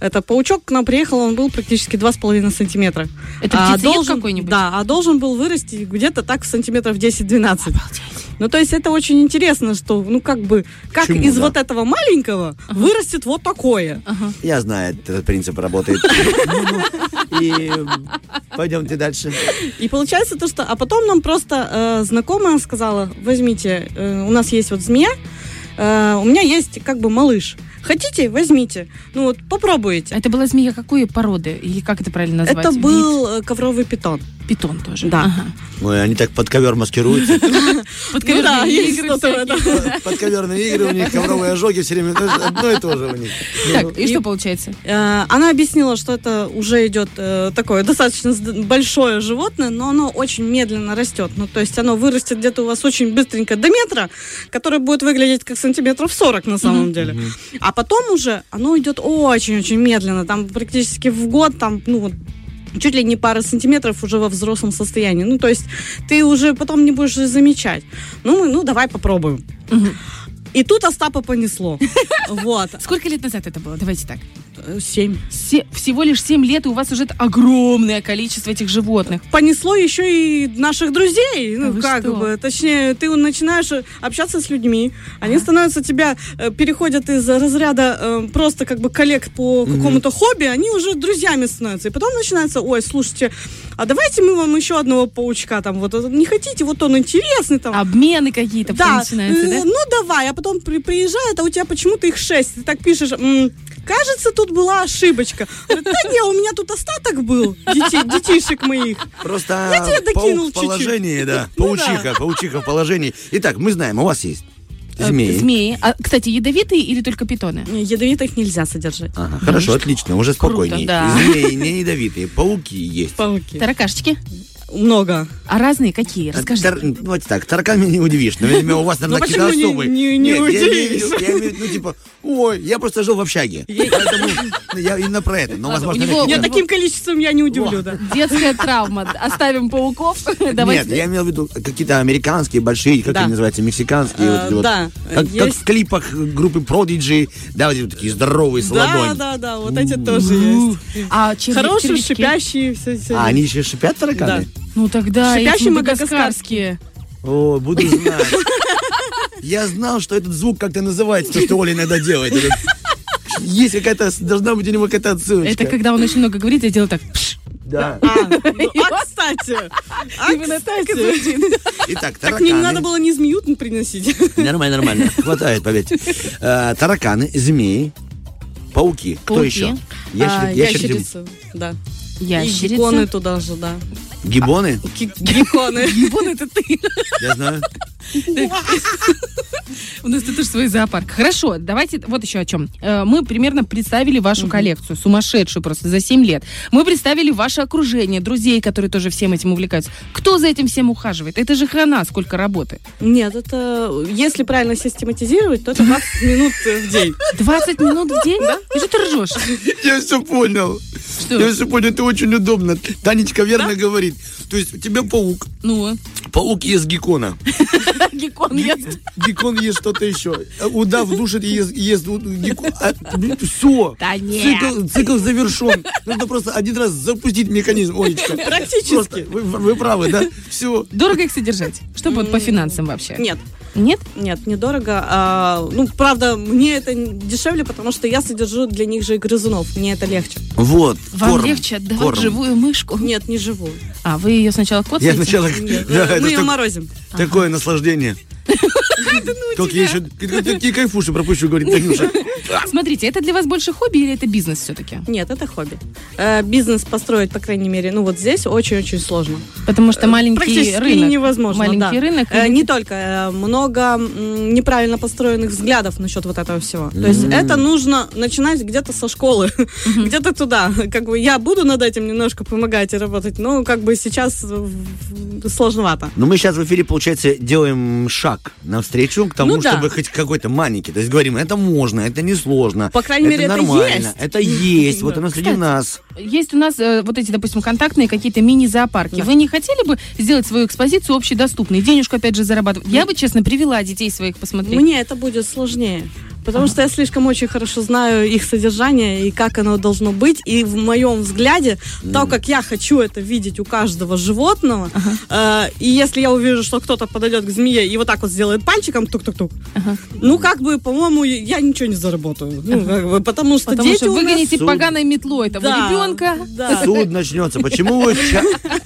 Это паучок к нам приехал, он был практически 2,5 сантиметра. Это А должен- какой-нибудь? Да, а должен был вырасти где-то так сантиметров 10-12. Ну, то есть это очень интересно, что, ну, как бы, как Почему, из да? вот этого маленького вырастет вот такое. Я знаю, этот принцип работает. И пойдемте дальше. И получается то, что... А потом нам просто э, знакомая сказала, возьмите, э, у нас есть вот змея, э, у меня есть как бы малыш. Хотите, возьмите. Ну вот, попробуйте. Это была змея какой породы? Или как это правильно назвать? Это Вид? был э, ковровый питон. питон тоже. Да. Ага. Ой, они так под ковер маскируются. Подковерные да, есть игры этом. Подковерные игры у них, ковровые ожоги все время. Одно и то же у них. Так, и что получается? Э, Она объяснила, что это уже идет э, такое достаточно большое животное, но оно очень медленно растет. Ну, то есть оно вырастет где-то у вас очень быстренько до метра, который будет выглядеть как сантиметров 40 на самом деле. А потом уже оно идет очень-очень медленно. Там практически в год, там, ну, вот, чуть ли не пара сантиметров уже во взрослом состоянии. Ну, то есть ты уже потом не будешь замечать. Ну, мы, ну, давай попробуем. И тут Остапа понесло. Вот. Сколько лет назад это было? Давайте так. Семь. Се- всего лишь 7 лет, и у вас уже огромное количество этих животных. понесло еще и наших друзей. Ну, вы как что? бы. Точнее, ты начинаешь э, общаться с людьми. Они становятся тебя, э, переходят из разряда э, просто как бы коллег по какому-то хобби, они уже друзьями становятся. И потом начинается, ой, слушайте, а давайте мы вам еще одного паучка там, вот, э, не хотите, вот он интересный там. Обмены какие-то да, начинаются, да? ну давай, а потом при- приезжает, а у тебя почему-то их шесть. Ты так пишешь, «М, кажется, тут была ошибочка. Говорит, да не, у меня тут остаток был, дети- детишек моих. Просто Я тебе докинул паук в положении, да. Ну Паучиха, паучиха в положении. Итак, мы знаем, у вас есть Э, змеи. Змеи. А, кстати, ядовитые или только питоны? Ядовитых нельзя содержать. Ага, хорошо, отлично, уже спокойнее. да. Змеи не ядовитые, пауки есть. Пауки. Таракашечки? Много. А разные какие? Расскажите. Тар- Давайте так, таракан меня не удивишь. Но, видимо, у вас, наверное, Ну, какие-то почему не- особые. не- не я в удивишь? я имею в виду, ну, типа, ой, я просто жил в общаге. Поэтому я именно про это. Но, возможно, какие-то- Нет, таким количеством я не удивлю, да. Детская травма. Оставим пауков. Давайте. Нет, я имел в виду какие-то американские большие, как Да. они называются, мексиканские. Э, вот эти вот. да, Как, в клипах группы Prodigy, да, вот такие здоровые, с Да, ладонь. да, да, вот эти тоже есть. А Хорошие, шипящие, все, все. А они еще шипят тараканы? Ну тогда Шипящие мадагаскарские. О, буду знать. Я знал, что этот звук как-то называется, то, что Оля иногда делает. Есть какая-то, должна быть у него какая-то отсылочка. Это когда он очень много говорит, я делаю так. Да. А, ну, а, кстати, а, Именно так и кстати. звучит. Итак, Так не тараканы. надо было не змею приносить. Нормально, нормально. Хватает, поверьте. Э, Тараканы, змеи, пауки. Кто Пауки. еще? А, Ящери- ящерицы. Ящерицы, да. И Ящерица. гекконы туда же, да. Гибоны? Ги- Гекконы. Вон это ты. Я знаю. У нас тут тоже свой зоопарк. Хорошо, давайте вот еще о чем. Э, Мы примерно представили вашу коллекцию, сумасшедшую просто за 7 лет. Мы представили ваше окружение, друзей, которые тоже всем этим увлекаются. Кто за этим всем ухаживает? Это же хрена, сколько работы. Нет, это, если правильно систематизировать, то это 20 минут в день. 20 минут в день? Да? И что ты ржешь? Я все понял. Что? Я все понял, это очень удобно. Танечка верно говорит. То есть у тебя паук. Ну, Паук ест геккона. геккон ест. Геккон ест что-то еще. Удав душит и ест, ест геккон. все. Да нет. Цикл, цикл завершен. Нужно просто один раз запустить механизм, Олечка. Практически. Просто, вы, вы правы, да? Все. Дорого их содержать? Что вот по финансам вообще? Нет, Нет? нет, недорого. А, ну, правда, мне это дешевле, потому что я содержу для них же и грызунов. Мне это легче. Вот. Вам корм, легче отдавать корм. живую мышку? Нет, не живую. А, вы ее сначала коцаете? Я сначала... Нет, Да, мы ее так- морозим. Такое наслаждение. Как я еще такие кайфуши пропущу, говорит Танюша. Смотрите, это для вас больше хобби или это бизнес все-таки? Нет, это хобби. Э, бизнес построить, по крайней мере, ну вот здесь очень-очень сложно. Потому что маленький Практически рынок. невозможно. Маленький рынок. Э, не только. э, много неправильно построенных взглядов насчет вот этого всего. То есть это нужно начинать где-то со школы, где-то туда. Как бы я буду над этим немножко помогать и работать, но как бы сейчас э, сложновато. Но мы сейчас в эфире, получается, делаем шаг навстречу к тому, Ну да. чтобы хоть какой-то маленький. То есть говорим, это можно, это несложно. По крайней мере, это нормально, есть. Это есть. Вот оно среди нас. Есть у нас э, вот эти, допустим, контактные какие-то мини-зоопарки. Вы не хотели бы сделать свою экспозицию общедоступной? Денежку, опять же, зарабатывать? Я бы, честно, привела детей своих посмотреть. Мне это будет сложнее. Потому что я слишком очень хорошо знаю их содержание и как оно должно быть. И в моем взгляде, то, как я хочу это видеть у каждого животного, э, и если я увижу, что кто-то подойдет к змее и вот так вот сделает пальчиком, тук-тук-тук, ну, как бы, по-моему, я ничего не заработаю. Ну, как бы, потому что Потому дети что нас- выгоните суд. поганой метлой этого Да, ребенка. да. Суд начнется. Почему вы ча-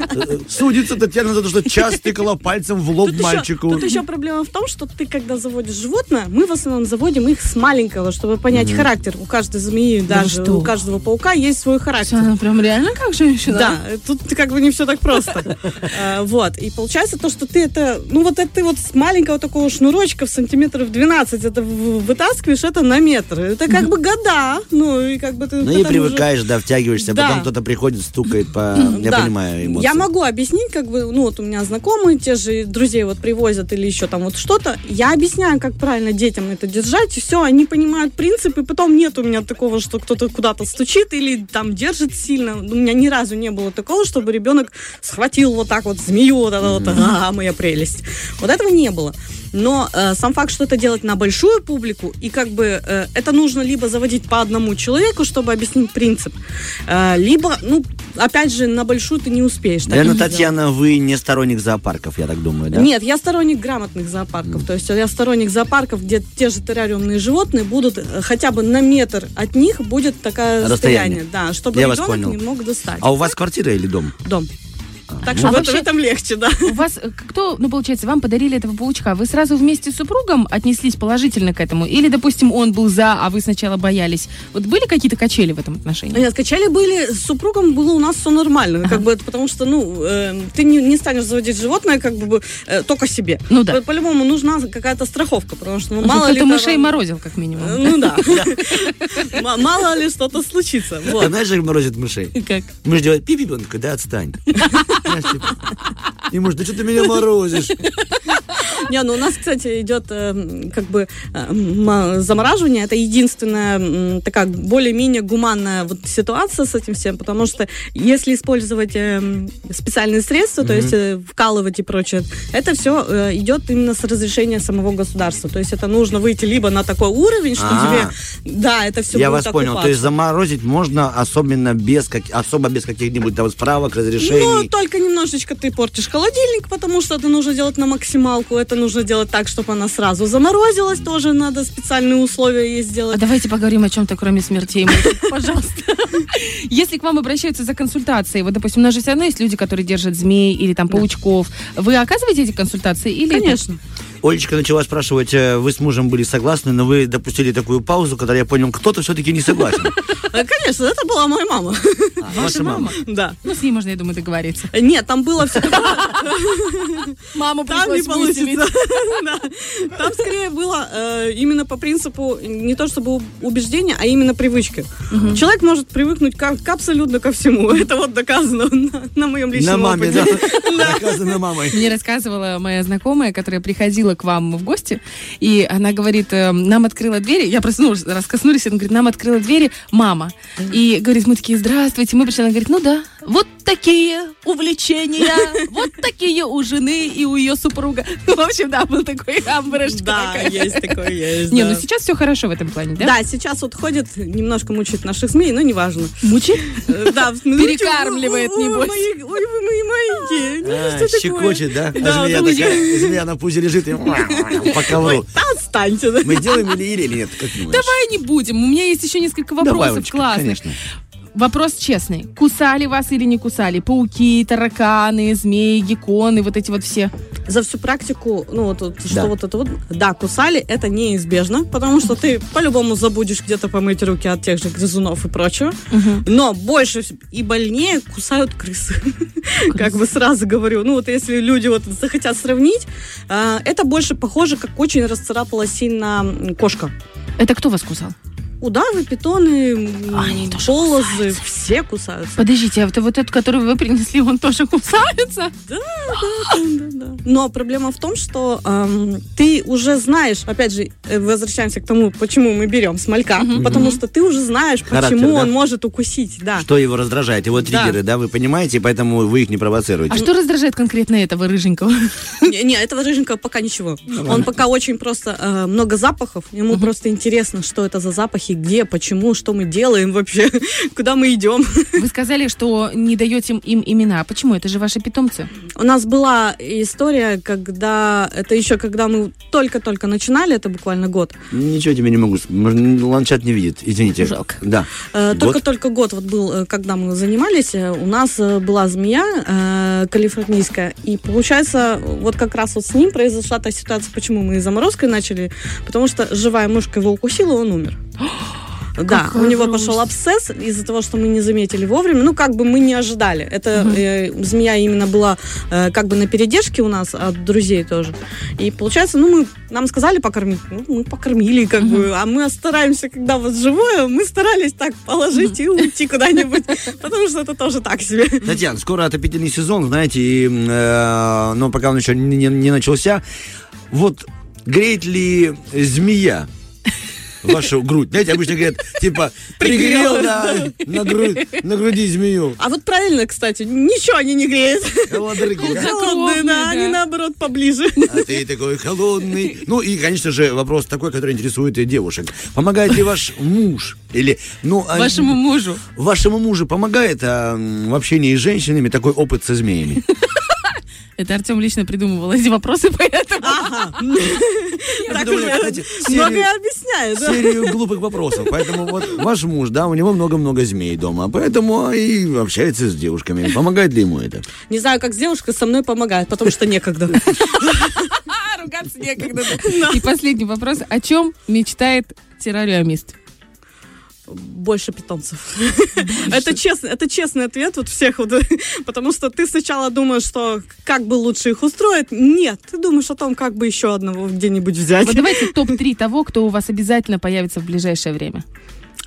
судится Татьяна за то, что час тыкала пальцем в лоб Тут еще, мальчику? тут еще проблема в том, что ты, когда заводишь животное, мы в основном заводим их с маленького, чтобы понять характер. У каждой змеи, даже что? у каждого паука есть свой характер. Она прям реально как женщина. Да, тут как бы не все так просто. А, Вот. И получается то, что ты это, ну вот это ты вот с маленького такого шнурочка в сантиметров 12 это вытаскиваешь это на метр. Это как бы года. Ну и как бы ты Ну и привыкаешь, да, втягиваешься, Да. потом кто-то приходит, стукает по... Я Да. понимаю эмоции. Я могу объяснить, как бы, ну вот у меня знакомые, те же друзей вот привозят или еще там вот что-то. Я объясняю, как правильно детям это держать, и все, они понимают принцип, и потом нет у меня такого, что кто-то куда-то стучит или там держит сильно. У меня ни разу не было такого, чтобы ребенок схватил вот так вот змею, вот это вот, а, моя прелесть. Вот этого не было. Но э, сам факт, что это делать на большую публику, и как бы э, это нужно либо заводить по одному человеку, чтобы объяснить принцип, э, либо, ну, опять же, на большую ты не успеешь. так Наверное. Татьяна, вы не сторонник зоопарков, я так думаю, да? Нет, я сторонник грамотных зоопарков. То есть я сторонник зоопарков, где те же террариумные животные будут э, хотя бы на метр от них будет такое Расстояние. расстояние. Да, чтобы Я ребенок не мог достать. А у вас квартира или дом? Дом. Так А что в, вообще- этом, в этом легче, да. У вас э, кто, ну, получается, вам подарили этого паучка? Вы сразу вместе с супругом отнеслись положительно к этому? Или, допустим, он был за, а вы сначала боялись? Вот были какие-то качели в этом отношении? Нет, качели были, с супругом было у нас все нормально, как бы, это потому что, ну, э, ты не, не станешь заводить животное, как бы, э, только себе. Ну да. По- По-любому нужна какая-то страховка, потому что, ну, Мало мало ли... кто мышей там- морозил, как Э, минимум. Ну да. М- Мало ли что-то случится. А знаешь, как морозит мышей? Как? Мышь делает пи-пи, он такой, да отстань. 話してま。И муж, да что ты меня морозишь? Не, ну у нас, кстати, идет э, как бы э, м, замораживание. Это единственная такая более-менее гуманная вот ситуация с этим всем, потому что если использовать э, м, специальные средства, то есть э, вкалывать и прочее, это все идет именно с разрешения самого государства. То есть это нужно выйти либо на такой уровень, что А. тебе, да, это все Я вас понял. То есть заморозить можно особенно без, как, особо без каких-нибудь там справок, Ну, разрешений. только немножечко ты портишь холодильник, потому что это нужно делать на максималку. Это нужно делать так, чтобы она сразу заморозилась. Тоже надо специальные условия ей А сделать. давайте поговорим о чем-то, кроме смертей. Пожалуйста. Если к вам обращаются за консультацией, вот, допустим, у нас же все равно есть люди, которые держат змей или там паучков. Вы оказываете эти консультации? Или это- Конечно. Олечка начала спрашивать, э, вы с мужем были согласны, но вы допустили такую паузу, когда я понял, кто-то все-таки не согласен. Э, Конечно, это была моя мама. Ваша мама. Да. Ну, с ней можно, я думаю, договориться. Нет, там было все Маму Там не получится. Там скорее было э, именно по принципу не то чтобы убеждения, а именно привычки. Человек может привыкнуть к, абсолютно ко всему. Это вот доказано на, на моем На личном маме, опыте. да? Доказано мамой. Мне рассказывала моя знакомая, которая приходила к вам в гости, и она говорит, э, нам открыла двери, я проснулась, раскоснулись, она говорит, нам открыла двери мама. И говорит, мы такие, здравствуйте, мы пришли, она говорит, ну да, вот такие увлечения, вот такие у жены и у ее супруга. В общем, да, был такой амбрешка Да, такая. есть такое, есть. Не, да. ну сейчас все хорошо в этом плане, да? Да, сейчас вот ходит, немножко мучает наших змей, но неважно. Мучит? Э, Да, ну, Перекармливает, небось. мои- Ой, вы мои маленькие. Ну, А, что такое? щекочет, да? А Да, змея ну, такая, змея на пузе лежит и по ковру. Да, отстаньте. Мы делаем или или нет? Давай не будем, у меня есть еще несколько вопросов классных. Вопрос честный. Кусали вас или не кусали? Пауки, тараканы, змеи, гекконы, вот эти вот все. За всю практику, ну вот, вот, что Да. вот это вот, да, кусали, это неизбежно, потому что ты по-любому забудешь где-то помыть руки от тех же грызунов и прочего. Но больше и больнее кусают крысы. Как бы сразу говорю. Ну вот если люди вот захотят сравнить, а, это больше похоже, как очень расцарапала сильно кошка. Это кто вас кусал? Удавы, питоны, м, Они тоже полозы, кусаются. все кусаются. Подождите, а это вот этот, который вы принесли, он тоже кусается? Да, да. Но проблема в том, что эм, ты уже знаешь, опять же, э, возвращаемся к тому, почему мы берем смолька, потому что ты уже знаешь, Характер, почему да? он может укусить, да. Что его раздражает? Его Да. триггеры, да, вы понимаете, поэтому вы их не провоцируете. А что раздражает конкретно этого рыженького? Не, не, этого рыженького пока ничего. Он пока очень просто э, много запахов. Ему просто интересно, что это за запахи, где, почему, что мы делаем вообще, куда мы идем. Вы сказали, что не даете им имена. Почему? Это же ваши питомцы. У нас была история, когда это еще когда мы только-только начинали, это буквально год. Ничего тебе не могу. с- может, Ландшафт не видит, извините. Жалко. Да. Э? Только-только год вот был, э, когда мы занимались, э, у нас была змея калифорнийская, и получается, вот как раз вот с ним произошла та ситуация, почему мы и заморозкой начали, потому что живая мышка его укусила, он умер. Да, Какая у него грусть. пошел абсцесс из-за того, что мы не заметили вовремя. Ну, как бы мы не ожидали. Это э, змея именно была э, как бы на передержке у нас от друзей тоже. И получается, ну, мы нам сказали покормить. Ну, мы покормили, как бы. А мы стараемся, когда вот живое, мы старались так положить и уйти куда-нибудь. Потому что это тоже так себе. Татьяна, скоро отопительный сезон, знаете, и, э, но пока он еще не, не- не начался. Вот греет ли змея вашу грудь? Знаете, обычно говорят, типа, пригрел на, на, грудь, на груди змею. А вот правильно, кстати, ничего они не греют. Холодные, Холодные, да, они наоборот поближе. А ты такой холодный. Ну и, конечно же, вопрос такой, который интересует и девушек. Помогает ли ваш муж? Или, ну, а, Вашему мужу. вашему мужу помогает а, в общении с женщинами такой опыт со змеями? Это Артем лично придумывал эти вопросы, поэтому... Ага. Так думаю, уже многое серию- объясняет. да. серию глупых вопросов. Поэтому вот ваш муж, да, у него много-много змей дома, поэтому и общается с девушками. Помогает ли ему это? Не знаю, как с девушкой со мной помогает, потому что некогда. Ругаться некогда. И последний вопрос. О чем мечтает террариумист? Больше питомцев. Это честный, это честный ответ вот всех вот, потому что ты сначала думаешь, что как бы лучше их устроить. Нет, ты думаешь о том, как бы еще одного где-нибудь взять. Вот давайте топ-3 того, кто у вас обязательно появится в ближайшее время.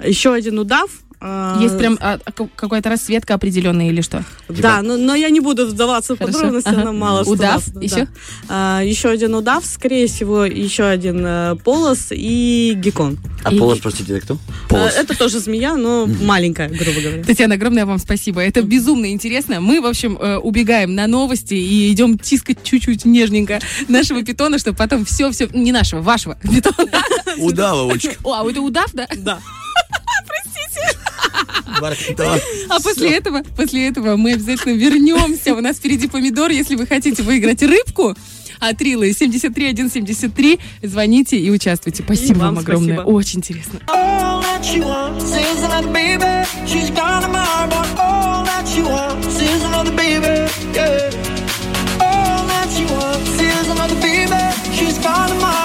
Еще один удав. А, Есть прям а, а, ка- какая-то расцветка определенная или что? Да, но, но я не буду вдаваться в Хорошо, подробности, ага. она мало что Удав да. еще? А, еще один удав, скорее всего, еще один э, полос и геккон. А И- полос, простите, это кто? Э, Полос. Это тоже змея, но маленькая, грубо говоря. Татьяна, огромное вам спасибо. Это безумно интересно. Мы, в общем, э, убегаем на новости и идем тискать чуть-чуть нежненько нашего питона, чтобы потом все-все... Не нашего, вашего питона. Удава, Олечка. О, а это удав, да? Да. Бархатова. А после этого, после этого мы обязательно вернемся. У нас впереди помидор. Если вы хотите выиграть рыбку от Рилы 73173, звоните и участвуйте. Спасибо вам вам огромное. спасибо. Очень интересно. All that she wants is another baby. She's gone tomorrow,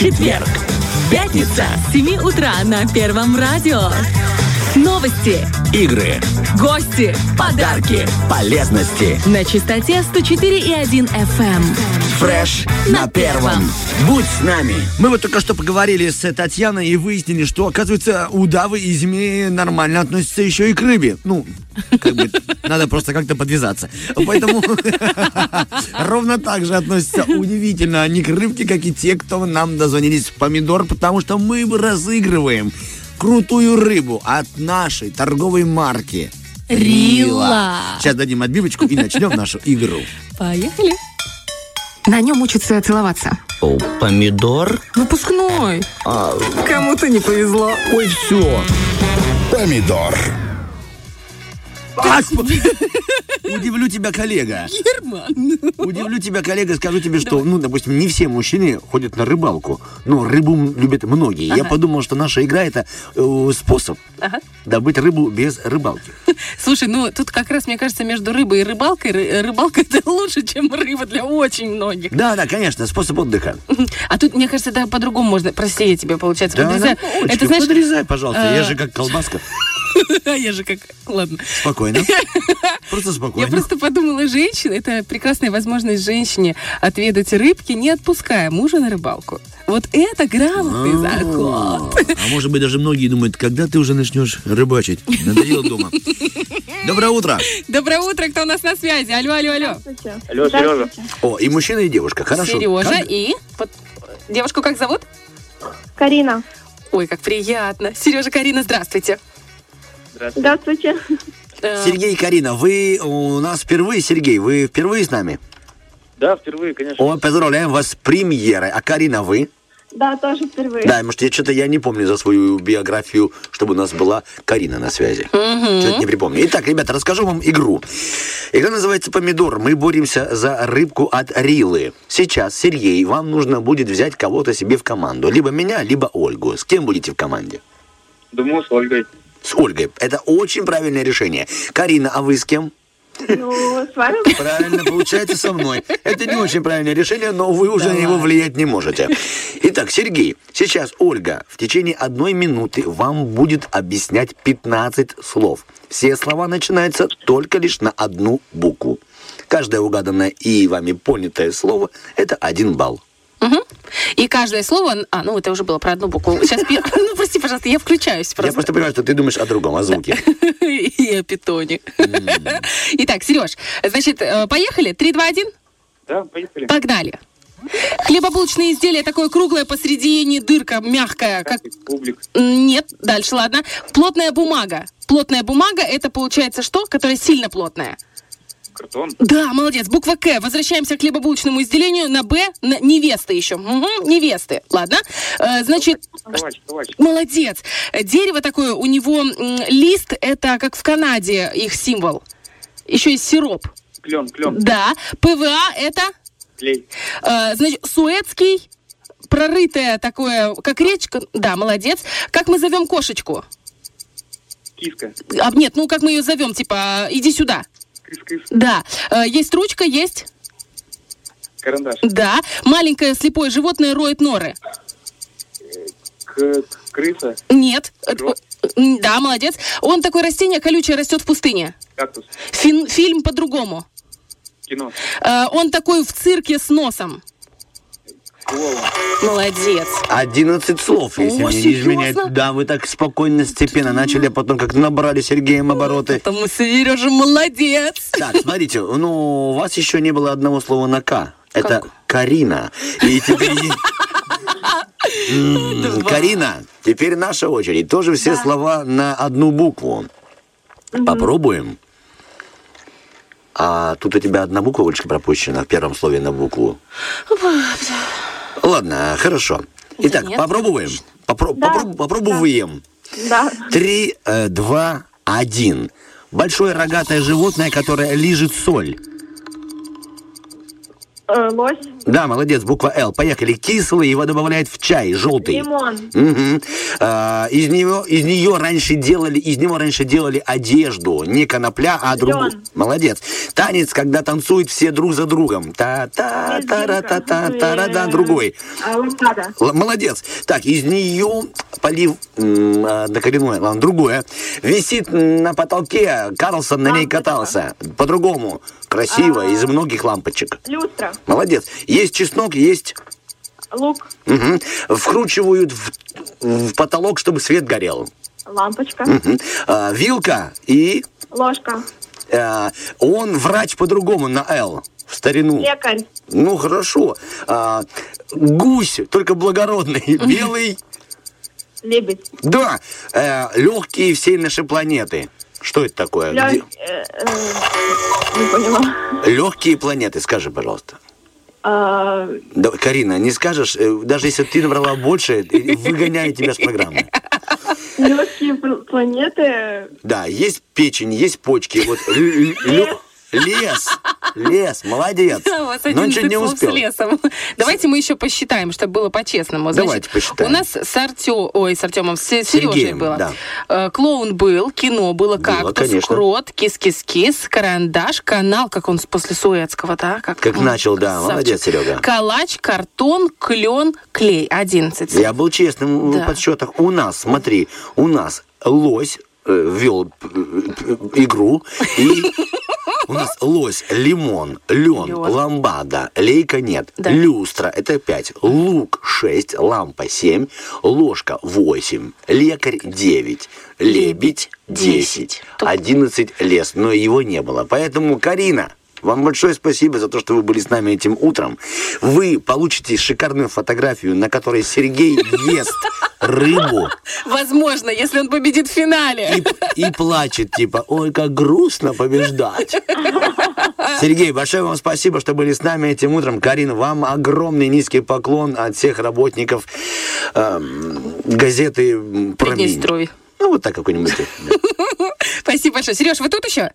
четверг, пятница. С 7 утра на Первом радио. Новости, Игры, гости, Подарки. полезности. на частоте 104,1 FM. Фреш на первом. Будь с нами. Мы вот только что поговорили с Татьяной и выяснили, что, оказывается, удавы и змеи нормально относятся еще и к рыбе. Ну, как бы, надо просто как-то подвязаться. Поэтому ровно так же относятся удивительно они к рыбке, как и те, кто нам дозвонились в помидор, потому что мы разыгрываем крутую рыбу от нашей торговой марки Рила. Сейчас дадим отбивочку и начнем нашу игру. Поехали. На нем учатся целоваться. О, помидор? Выпускной. А, Кому-то не повезло. ой, все. Помидор. Удивлю тебя, коллега. Герман. Удивлю тебя, коллега, скажу тебе, что, ну, допустим, не все мужчины ходят на рыбалку, но рыбу любят многие. Я подумал, что наша игра это э, способ добыть рыбу без рыбалки. Слушай, ну тут как раз, мне кажется, между рыбой и рыбалкой, ры- рыбалка это лучше, чем рыба для очень многих. Да, да, конечно, способ отдыха. А тут, мне кажется, это по-другому можно. Прости, я тебе, получается, Да, подрезаю. да, это знаешь, подрезай, пожалуйста, я э, же как колбаска. я же как... Ладно. Спокойно. Просто Я спокойно. просто подумала, женщина, это прекрасная возможность женщине отведать рыбки, не отпуская мужа на рыбалку. Вот это грамотный заход. А может быть, даже многие думают, когда ты уже начнешь рыбачить? Надоело дома. Доброе утро. Доброе утро, кто у нас на связи? Алло, алло, алло. Алло, Сережа. О, и мужчина, и девушка, хорошо. Сережа Как- и... Девушку как зовут? Карина. Ой, как приятно. Сережа, Карина, здравствуйте. Здравствуйте. Э, Сергей и Карина, вы у нас впервые, Сергей, вы впервые с нами? Да, впервые, конечно. О, поздравляем вас с премьерой. А Карина, вы? Да, тоже впервые. Да, может, я что-то я не помню за свою биографию, чтобы у нас была Карина на связи. Что-то не припомню. Итак, ребята, расскажу вам игру. Игра называется «Помидор». Мы боремся за рыбку от Рилы. Сейчас, Сергей, вам нужно будет взять кого-то себе в команду. Либо меня, либо Ольгу. С кем будете в команде? Думаю, с Ольгой. С Ольгой. Это очень правильное решение. Карина, а вы с кем? Ну, с вами Правильно, получается со мной. Это не очень правильное решение, но вы уже на него влиять не можете. Итак, Сергей, сейчас Ольга в течение одной минуты вам будет объяснять 15 слов. Все слова начинаются только лишь на одну букву. Каждое угаданное и вами понятое слово – это один балл. Мгм. И каждое слово... А, ну это уже было про одну букву. Сейчас... Ну, прости, пожалуйста, я включаюсь Я просто. просто понимаю, что ты думаешь о другом, о звуке. И о питоне. Итак, Сереж, значит, э, поехали? Три, два, один. Да, поехали. Погнали. Хлебобулочное изделие такое круглое посередине, дырка мягкая, как... Публик. Нет, дальше, ладно. Плотная бумага. Плотная бумага, это получается что? Которая сильно плотная. Картон. Да, молодец. Буква К. Возвращаемся к хлебобулочному изделению. На Б. На невесты еще. Мгм, невесты. Ладно. Э, значит, Кровач, кровач. молодец. Дерево такое, у него лист, это как в Канаде их символ. Еще есть сироп. Клен, клен. Да. ПВА это, Клей. э, значит, суэцкий, прорытое такое, как речка. Да, молодец. Как мы зовем кошечку? Киска. А, нет, ну как мы ее зовем, типа, иди сюда. Да. Э, есть ручка, есть Карандаш. Да. Маленькое слепое животное роет норы. К- крыса. Нет. Э, Крот. м, Да, молодец. Он такое растение колючее растет в пустыне. Кактус. Фин- фильм по-другому. Кино. Э, он такой в цирке с носом. Молодец. 11 слов, если О, мне не изменяет. Да, вы так спокойно, степенно начали, а потом как набрали Сергеем обороты. Это мы Сережа молодец. Так, смотрите, ну, у вас еще не было одного слова на «К». Это Как? Карина. И теперь... Карина, теперь наша очередь. Тоже все слова на одну букву. Попробуем. А тут у тебя одна буква, Олечка, пропущена в первом слове на букву. Ладно, хорошо. Итак, нет, попробуем. Попро- попроб- попробуем. Да. Три, э, два, один. Большое рогатое животное, которое лижет соль. Э, лось. Да, молодец, буква Л. Поехали. Кислый, его добавляют в чай, желтый. Лимон. Мгм. А, из него, из нее раньше делали, из него раньше делали одежду, не конопля, а другую. Лен. Молодец. Танец, когда танцуют все друг за другом. Та та та та да другой. А, лампада. Молодец. Так, из нее полив а, докоренное, ладно, другое. Висит на потолке, Карлсон на ней катался. По-другому. Красиво, из многих лампочек. Люстра. Молодец. Есть чеснок, есть... Лук. Мгм. Вкручивают в, в потолок, чтобы свет горел. Лампочка. Мгм. А, вилка и... Ложка. а, он врач по-другому на Л. В старину. Лекарь. Ну, хорошо. А, гусь, только благородный, белый. Лебедь. Да, легкие всей нашей планеты. Что это такое? Ля- Где- э, э, Не поняла. Легкие планеты, скажи, пожалуйста. А, Да, Карина, не скажешь, э, даже если ты набрала больше, выгоняю тебя с программы. Легкие пл- планеты. Да, есть печень, есть почки. Вот лес, лес, молодец. Вот с Но чуть не успел. с лесом. Давайте мы еще посчитаем, чтобы было по-честному. Давайте посчитаем. У нас с Артё... Ой, с Артемом, с Сережей было. да. Э, Клоун был, кино было, кактус, крот, кис-кис-кис, карандаш, канал, как он после Суэцкого, да? Как, Как начал, да, красавчик. молодец, Серега. Калач, картон, клен, клей. 11. Я был честным Да. в подсчетах. У нас, смотри, у нас лось э, вел п- игру, и у нас лось, лимон, лен, ламбада, лейка нет, Да. люстра, это 5, лук 6, лампа 7, ложка 8, лекарь 9, лебедь 10, 11 лес, но его не было. Поэтому, Карина, вам большое спасибо за то, что вы были с нами этим утром. Вы получите шикарную фотографию, на которой Сергей ест рыбу Возможно, если он победит в финале. и, и плачет, типа, ой, как грустно побеждать. Сергей, большое вам спасибо, что были с нами этим утром. Карина, вам огромный низкий поклон от всех работников эм, газеты «Промень». Ну, вот так какой-нибудь. Спасибо большое. Сереж, вы тут еще?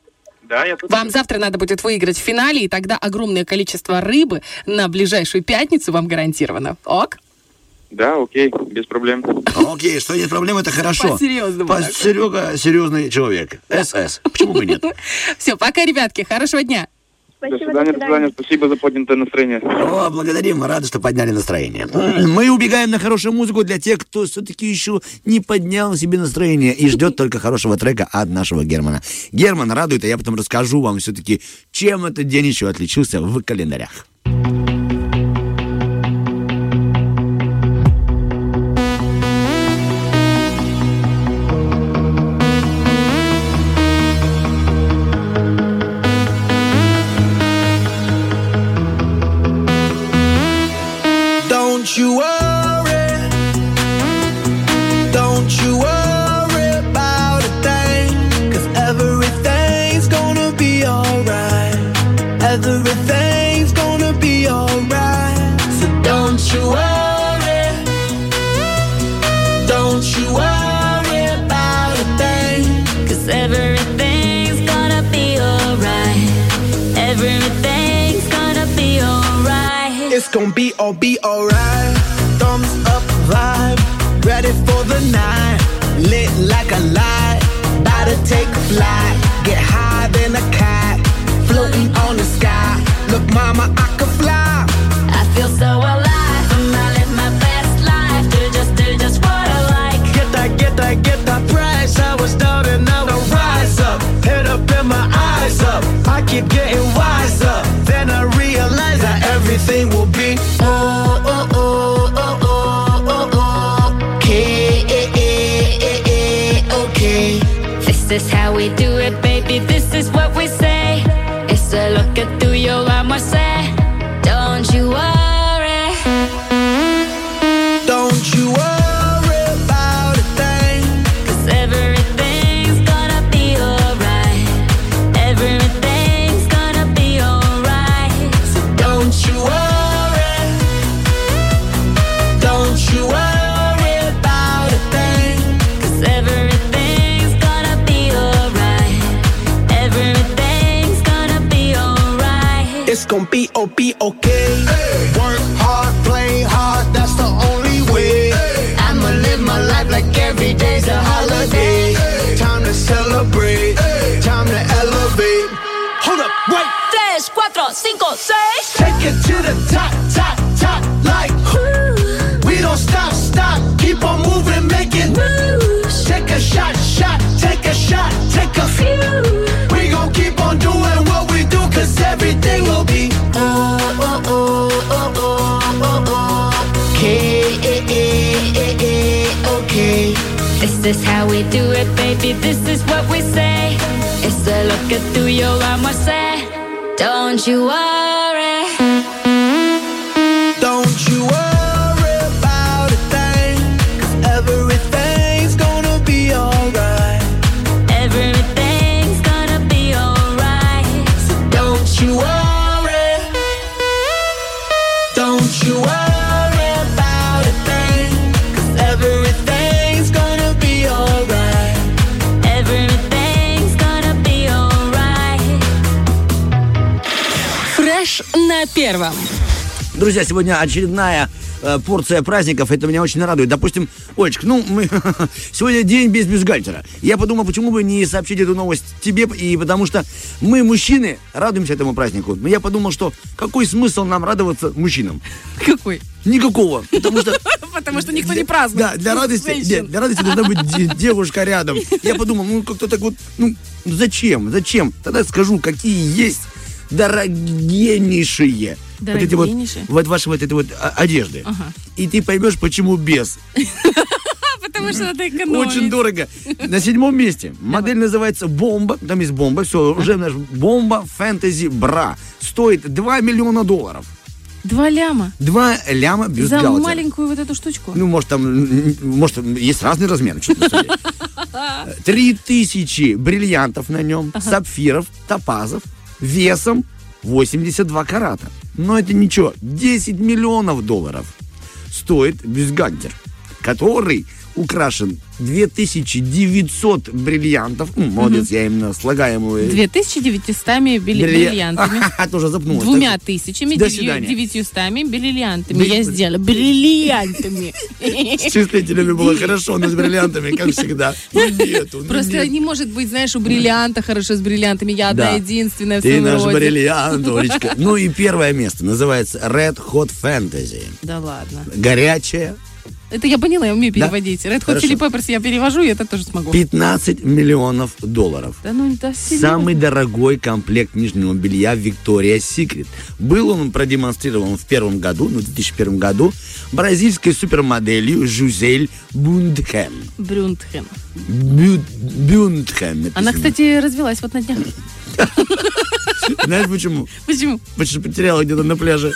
Да, я тут. Вам завтра надо будет выиграть в финале, и тогда огромное количество рыбы на ближайшую пятницу вам гарантировано. Ок? Да, окей, без проблем. Окей, что нет проблем, это хорошо. По-серьезному По-. Серега серьезный человек. СС. Почему бы нет? Все, пока, ребятки, хорошего дня. До свидания, до свидания. Спасибо за поднятое настроение. О, благодарим, рады, что подняли настроение. Мы убегаем на хорошую музыку для тех, кто все-таки еще не поднял себе настроение и ждет только хорошего трека от нашего Германа. Герман радует, а я потом расскажу вам все-таки, чем этот день еще отличился в календарях. It's gonna be all be alright. Thumbs up vibe, ready for the night. Lit like a light, about to take a flight. Get higher than a cat, floating on the sky. Look, mama, I can fly. I feel so alive. And I live my best life. Do just, do just what I like. Get that, get that, get that price. I was I rise up. Head up and my eyes up. I keep getting wiser. This is how we do it, baby. This is what ok. Hey. This is how we do it, baby. This is what we say. It's a look que tú y yo vamos a. Don't you worry. Первом. Друзья, сегодня очередная э, порция праздников, это меня очень радует. Допустим, Олечка, ну, мы сегодня день без бюстгальтера. Я подумал, почему бы не сообщить эту новость тебе, и потому что мы, мужчины, радуемся этому празднику. Но я подумал, что какой смысл нам радоваться мужчинам? Какой? Никакого, потому что Потому что никто не празднует. Да, для радости, для радости должна быть де- девушка рядом. Я подумал, ну как-то так вот, ну зачем, зачем? Тогда скажу, какие есть дорогеннейшие. Вот эти вот, вот ваши вот эти вот а, одежды. Ага. И ты поймешь, почему без. Потому что надо экономить. Очень дорого. На седьмом месте. Модель называется Бомба. Там есть бомба. Все, уже наш Бомба Фэнтези Бра. Стоит 2 миллиона долларов. Два ляма. 2 ляма За бюстгальтера. маленькую вот эту штучку. Ну, может, там, может, есть разные размеры. Три тысячи бриллиантов на нем, сапфиров, топазов, весом 82 карата. Но это ничего, 10 миллионов долларов стоит бюстгальтер, который украшен 2900 бриллиантов. Ну, молодец, я именно слагаемую. 2900 били- Брилля- бриллиантами. А, тоже запнулась. Двумя тысячами, До свидания. девятьюстами бриллиантами. Брилли- Я сделала бриллиантами. С чувствителями было хорошо, но с бриллиантами, как всегда. Ну, нету, ну, Просто не может быть, знаешь, у бриллианта хорошо с бриллиантами. Я одна единственная в Ты наш бриллиант, Олечка. Ну и первое место называется Red Hot Fantasy. Да ладно. Горячая. Это я поняла, я умею Да? переводить. Red Hot. Chili Peppers я перевожу, и это тоже смогу. 15 миллионов долларов. Да ну, да серьезно? Самый дорогой комплект нижнего белья Victoria's Secret. Был он продемонстрирован в первом году, ну, в 2001 году, бразильской супермоделью Жузель Бундхем. Брюнтхен. Бю- написано. Она, кстати, развелась вот на днях. Знаешь почему? Почему? Потому что потеряла где-то на пляже.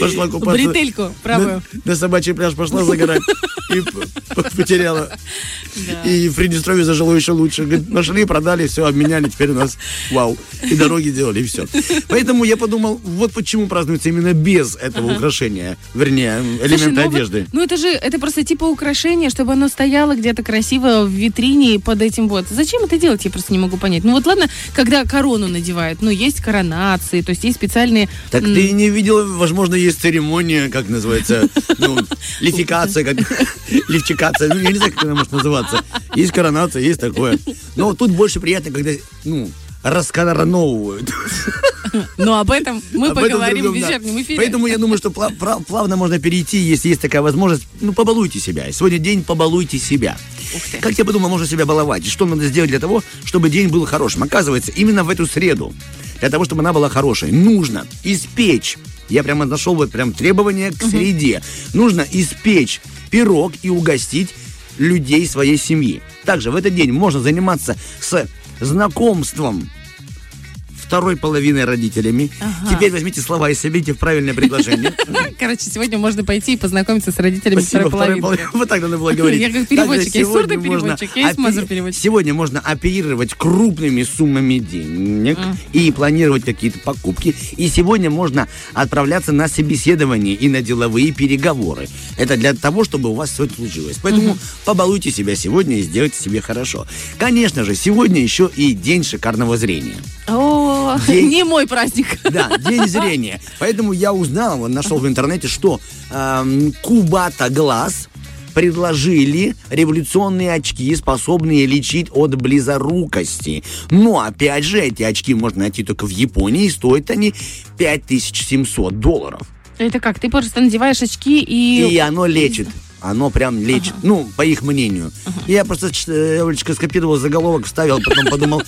Пошла купаться. Бретельку правую. На, на собачий пляж пошла загорать и потеряла. И в Приднестровье зажило еще лучше. Нашли, продали, все, обменяли, теперь у нас вау. И дороги делали, и все. Поэтому я подумал, вот почему празднуется именно без этого украшения, вернее, элемента ну вот- одежды. ну это же, это просто типа украшение, чтобы оно стояло где-то красиво в витрине под этим вот. Зачем это делать, я просто не могу понять. Ну вот ладно, когда корону надевают, ну есть коронации, то есть есть специальные... Так ты не видела, возможно, есть церемония, как называется, ну, лификация, как лифчикация, ну, я не знаю, как она может называться. Есть коронация, есть такое. Но тут больше приятно, когда, ну, раскороновывают. Но об этом мы Об этом поговорим другом, в да. вечернем эфире. Поэтому я думаю, что плавно можно перейти, если есть такая возможность. Ну, побалуйте себя. Сегодня день побалуйте себя. Как я подумал, можно себя баловать? И что надо сделать для того, чтобы день был хорошим? Оказывается, именно в эту среду, для того, чтобы она была хорошей, нужно испечь. Я прямо нашел вот прям требования к среде. Нужно испечь пирог и угостить людей своей семьи. Также в этот день можно заниматься с знакомством второй половиной родителями. Ага. Теперь возьмите слова и соберите в правильное предложение. Короче, сегодня можно пойти и познакомиться с родителями Спасибо, второй половины. Вот так надо было говорить. Я как переводчик, есть сурдый сегодня можно переводчик, есть опе- мазер-переводчик. Сегодня можно оперировать крупными суммами денег и планировать какие-то покупки. И сегодня можно отправляться на собеседование и на деловые переговоры. Это для того, чтобы у вас все это случилось. Поэтому побалуйте себя сегодня и сделайте себе хорошо. Конечно же, сегодня еще и день шикарного зрения. О, День- не мой праздник. Да, день зрения. Поэтому я узнал, нашел в интернете, что эм, Кубата Глаз предложили революционные очки, способные лечить от близорукости. Но, опять же, эти очки можно найти только в Японии, и стоят они 5700 долларов. Это как? Ты просто надеваешь очки и... И оно лечит. Оно прям лечит. Ну, по их мнению. Я просто Олечка, скопировал заголовок, вставил, потом подумал,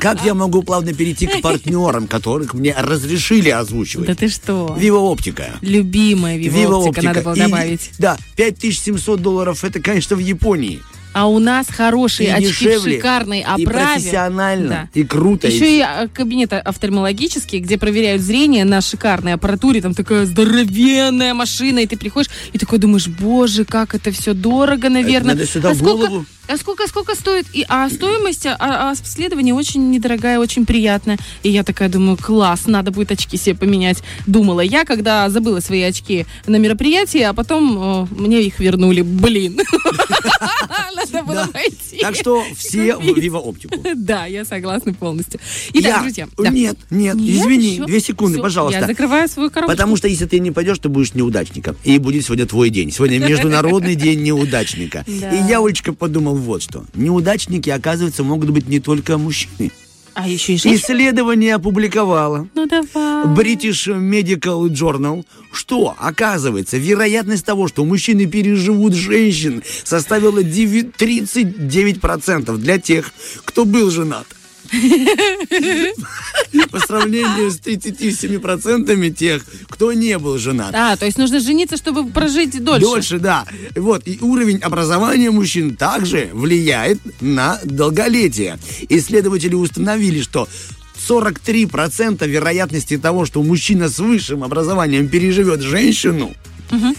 как я могу плавно перейти к партнерам, которых мне разрешили озвучивать. Да ты что? Vivo Оптика. Любимая Vivo Оптика надо было добавить. да, 5700 долларов, это, конечно, в Японии. А у нас хорошие И очки дешевле, в шикарной и оправе. профессионально, Да. и круто. Еще и а, кабинеты офтальмологические, где проверяют зрение на шикарной аппаратуре. Там такая здоровенная машина, и ты приходишь и такой думаешь, боже, как это все дорого, наверное. надо сюда а в сколько, голову. А сколько, сколько стоит? И, а стоимость а, а обследования очень недорогая, очень приятная. И я такая думаю, класс, надо будет очки себе поменять. Думала я, когда забыла свои очки на мероприятии, а потом э, мне их вернули. Блин. Надо было пойти. Так что все в Vivo Оптику. Да, я согласна полностью. Итак, друзья. Нет, нет, извини, две секунды, пожалуйста. Я закрываю свою коробку. Потому что если ты не пойдешь, ты будешь неудачником. И будет сегодня твой день. Сегодня Международный день неудачника. Да. И я, Олечка, подумал вот что. Неудачники, оказывается, могут быть не только мужчины. А еще и женщины. Исследование опубликовало Ну давай. British Medical Journal, что, оказывается, вероятность того, что мужчины переживут женщин, составила 9 39% для тех, кто был женат. По сравнению с 37% тех, кто не был женат. А, то есть нужно жениться, чтобы прожить дольше. Дольше, да. Вот, и уровень образования мужчин также влияет на долголетие. Исследователи установили, что 43% вероятности того, что мужчина с высшим образованием переживет женщину. Мгм.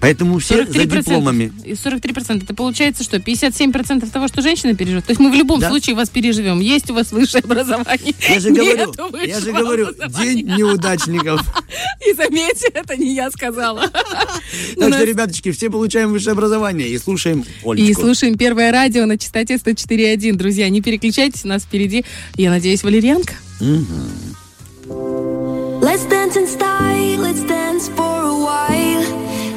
Поэтому все за 43%. дипломами. И 43%. Это получается что? 57% того, что женщина переживет. То есть мы в любом Да. случае вас переживем. Есть у вас высшее образование. Я же говорю, я же говорю, день неудачников. И заметьте, это не я сказала. Так что, ребяточки, все получаем высшее образование и слушаем И Олечку. слушаем первое радио на частоте 104.1. Друзья, не переключайтесь, у нас впереди, я надеюсь, валерьянка. Let's dance in style, let's dance for a while.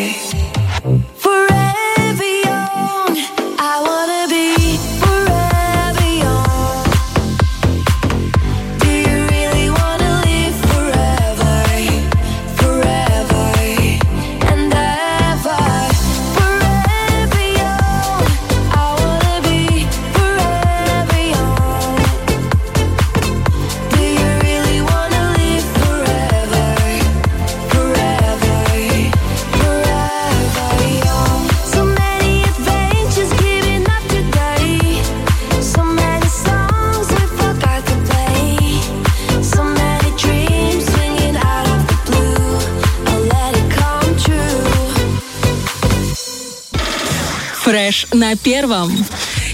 you. Фреш на первом.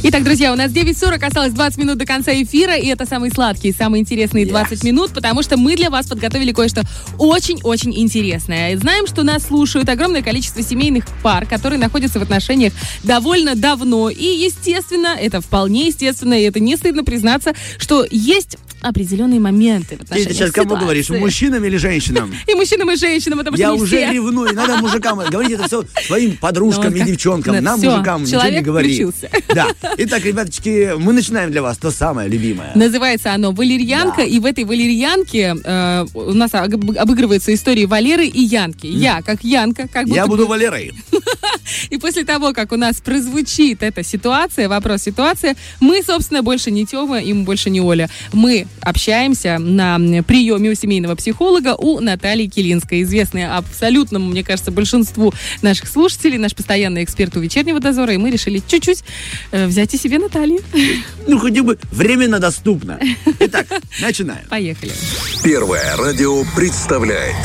Итак, друзья, у нас 9.40, осталось 20 минут до конца эфира, и это самые сладкие, самые интересные 20 минут, потому что мы для вас подготовили кое-что очень-очень интересное. Знаем, что нас слушают огромное количество семейных пар, которые находятся в отношениях довольно давно, и, естественно, это вполне естественно, и это не стыдно признаться, что есть определенные моменты в Ты сейчас кому ситуации. говоришь, мужчинам или женщинам? И мужчинам, и женщинам, потому что Я уже все. ревную, надо мужикам говорить это все своим подружкам Ну, и как- девчонкам. Нам, мужикам, ничего не говори. Да. Итак, ребяточки, мы начинаем для вас то самое любимое. Называется оно «Валерьянка», и в этой «Валерьянке» э, у нас об- обыгрываются истории Валеры и Янки. Я, как Янка, как Я буду Валерой. И после того, как у нас прозвучит эта ситуация, вопрос-ситуация, мы, собственно, больше не Тёма, и мы больше не Оля. Мы общаемся на приеме у семейного психолога у Натальи Килинской, известной абсолютному, мне кажется, большинству наших слушателей, наш постоянный эксперт у «Вечернего дозора», и мы решили чуть-чуть э, взять и себе Наталью. Ну, хотя бы временно доступно. Итак, начинаем. Поехали. Первое радио представляет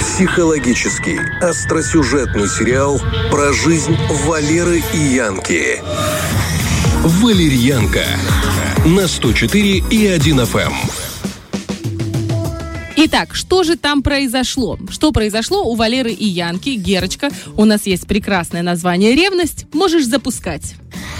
психологический остросюжетный сериал про жизнь Валеры и Янки. Валерьянка на 104 и 1 FM. Итак, что же там произошло? Что произошло у Валеры и Янки? Герочка, у нас есть прекрасное название «Ревность». Можешь запускать.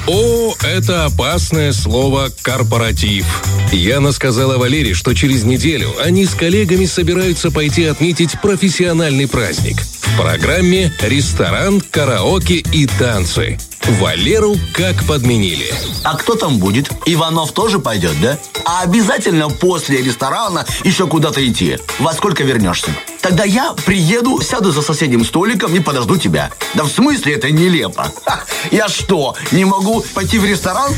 О, это опасное слово «корпоратив». Яна сказала Валере, что через неделю они с коллегами собираются пойти отметить профессиональный праздник. В программе ресторан, караоке и танцы. Валеру как подменили. А кто там будет? Иванов тоже пойдет, да? А обязательно после ресторана еще куда-то идти. Во сколько вернешься? Тогда я приеду, сяду за соседним столиком и подожду тебя. Да в смысле это нелепо? Ха, я что, не могу пойти в ресторан?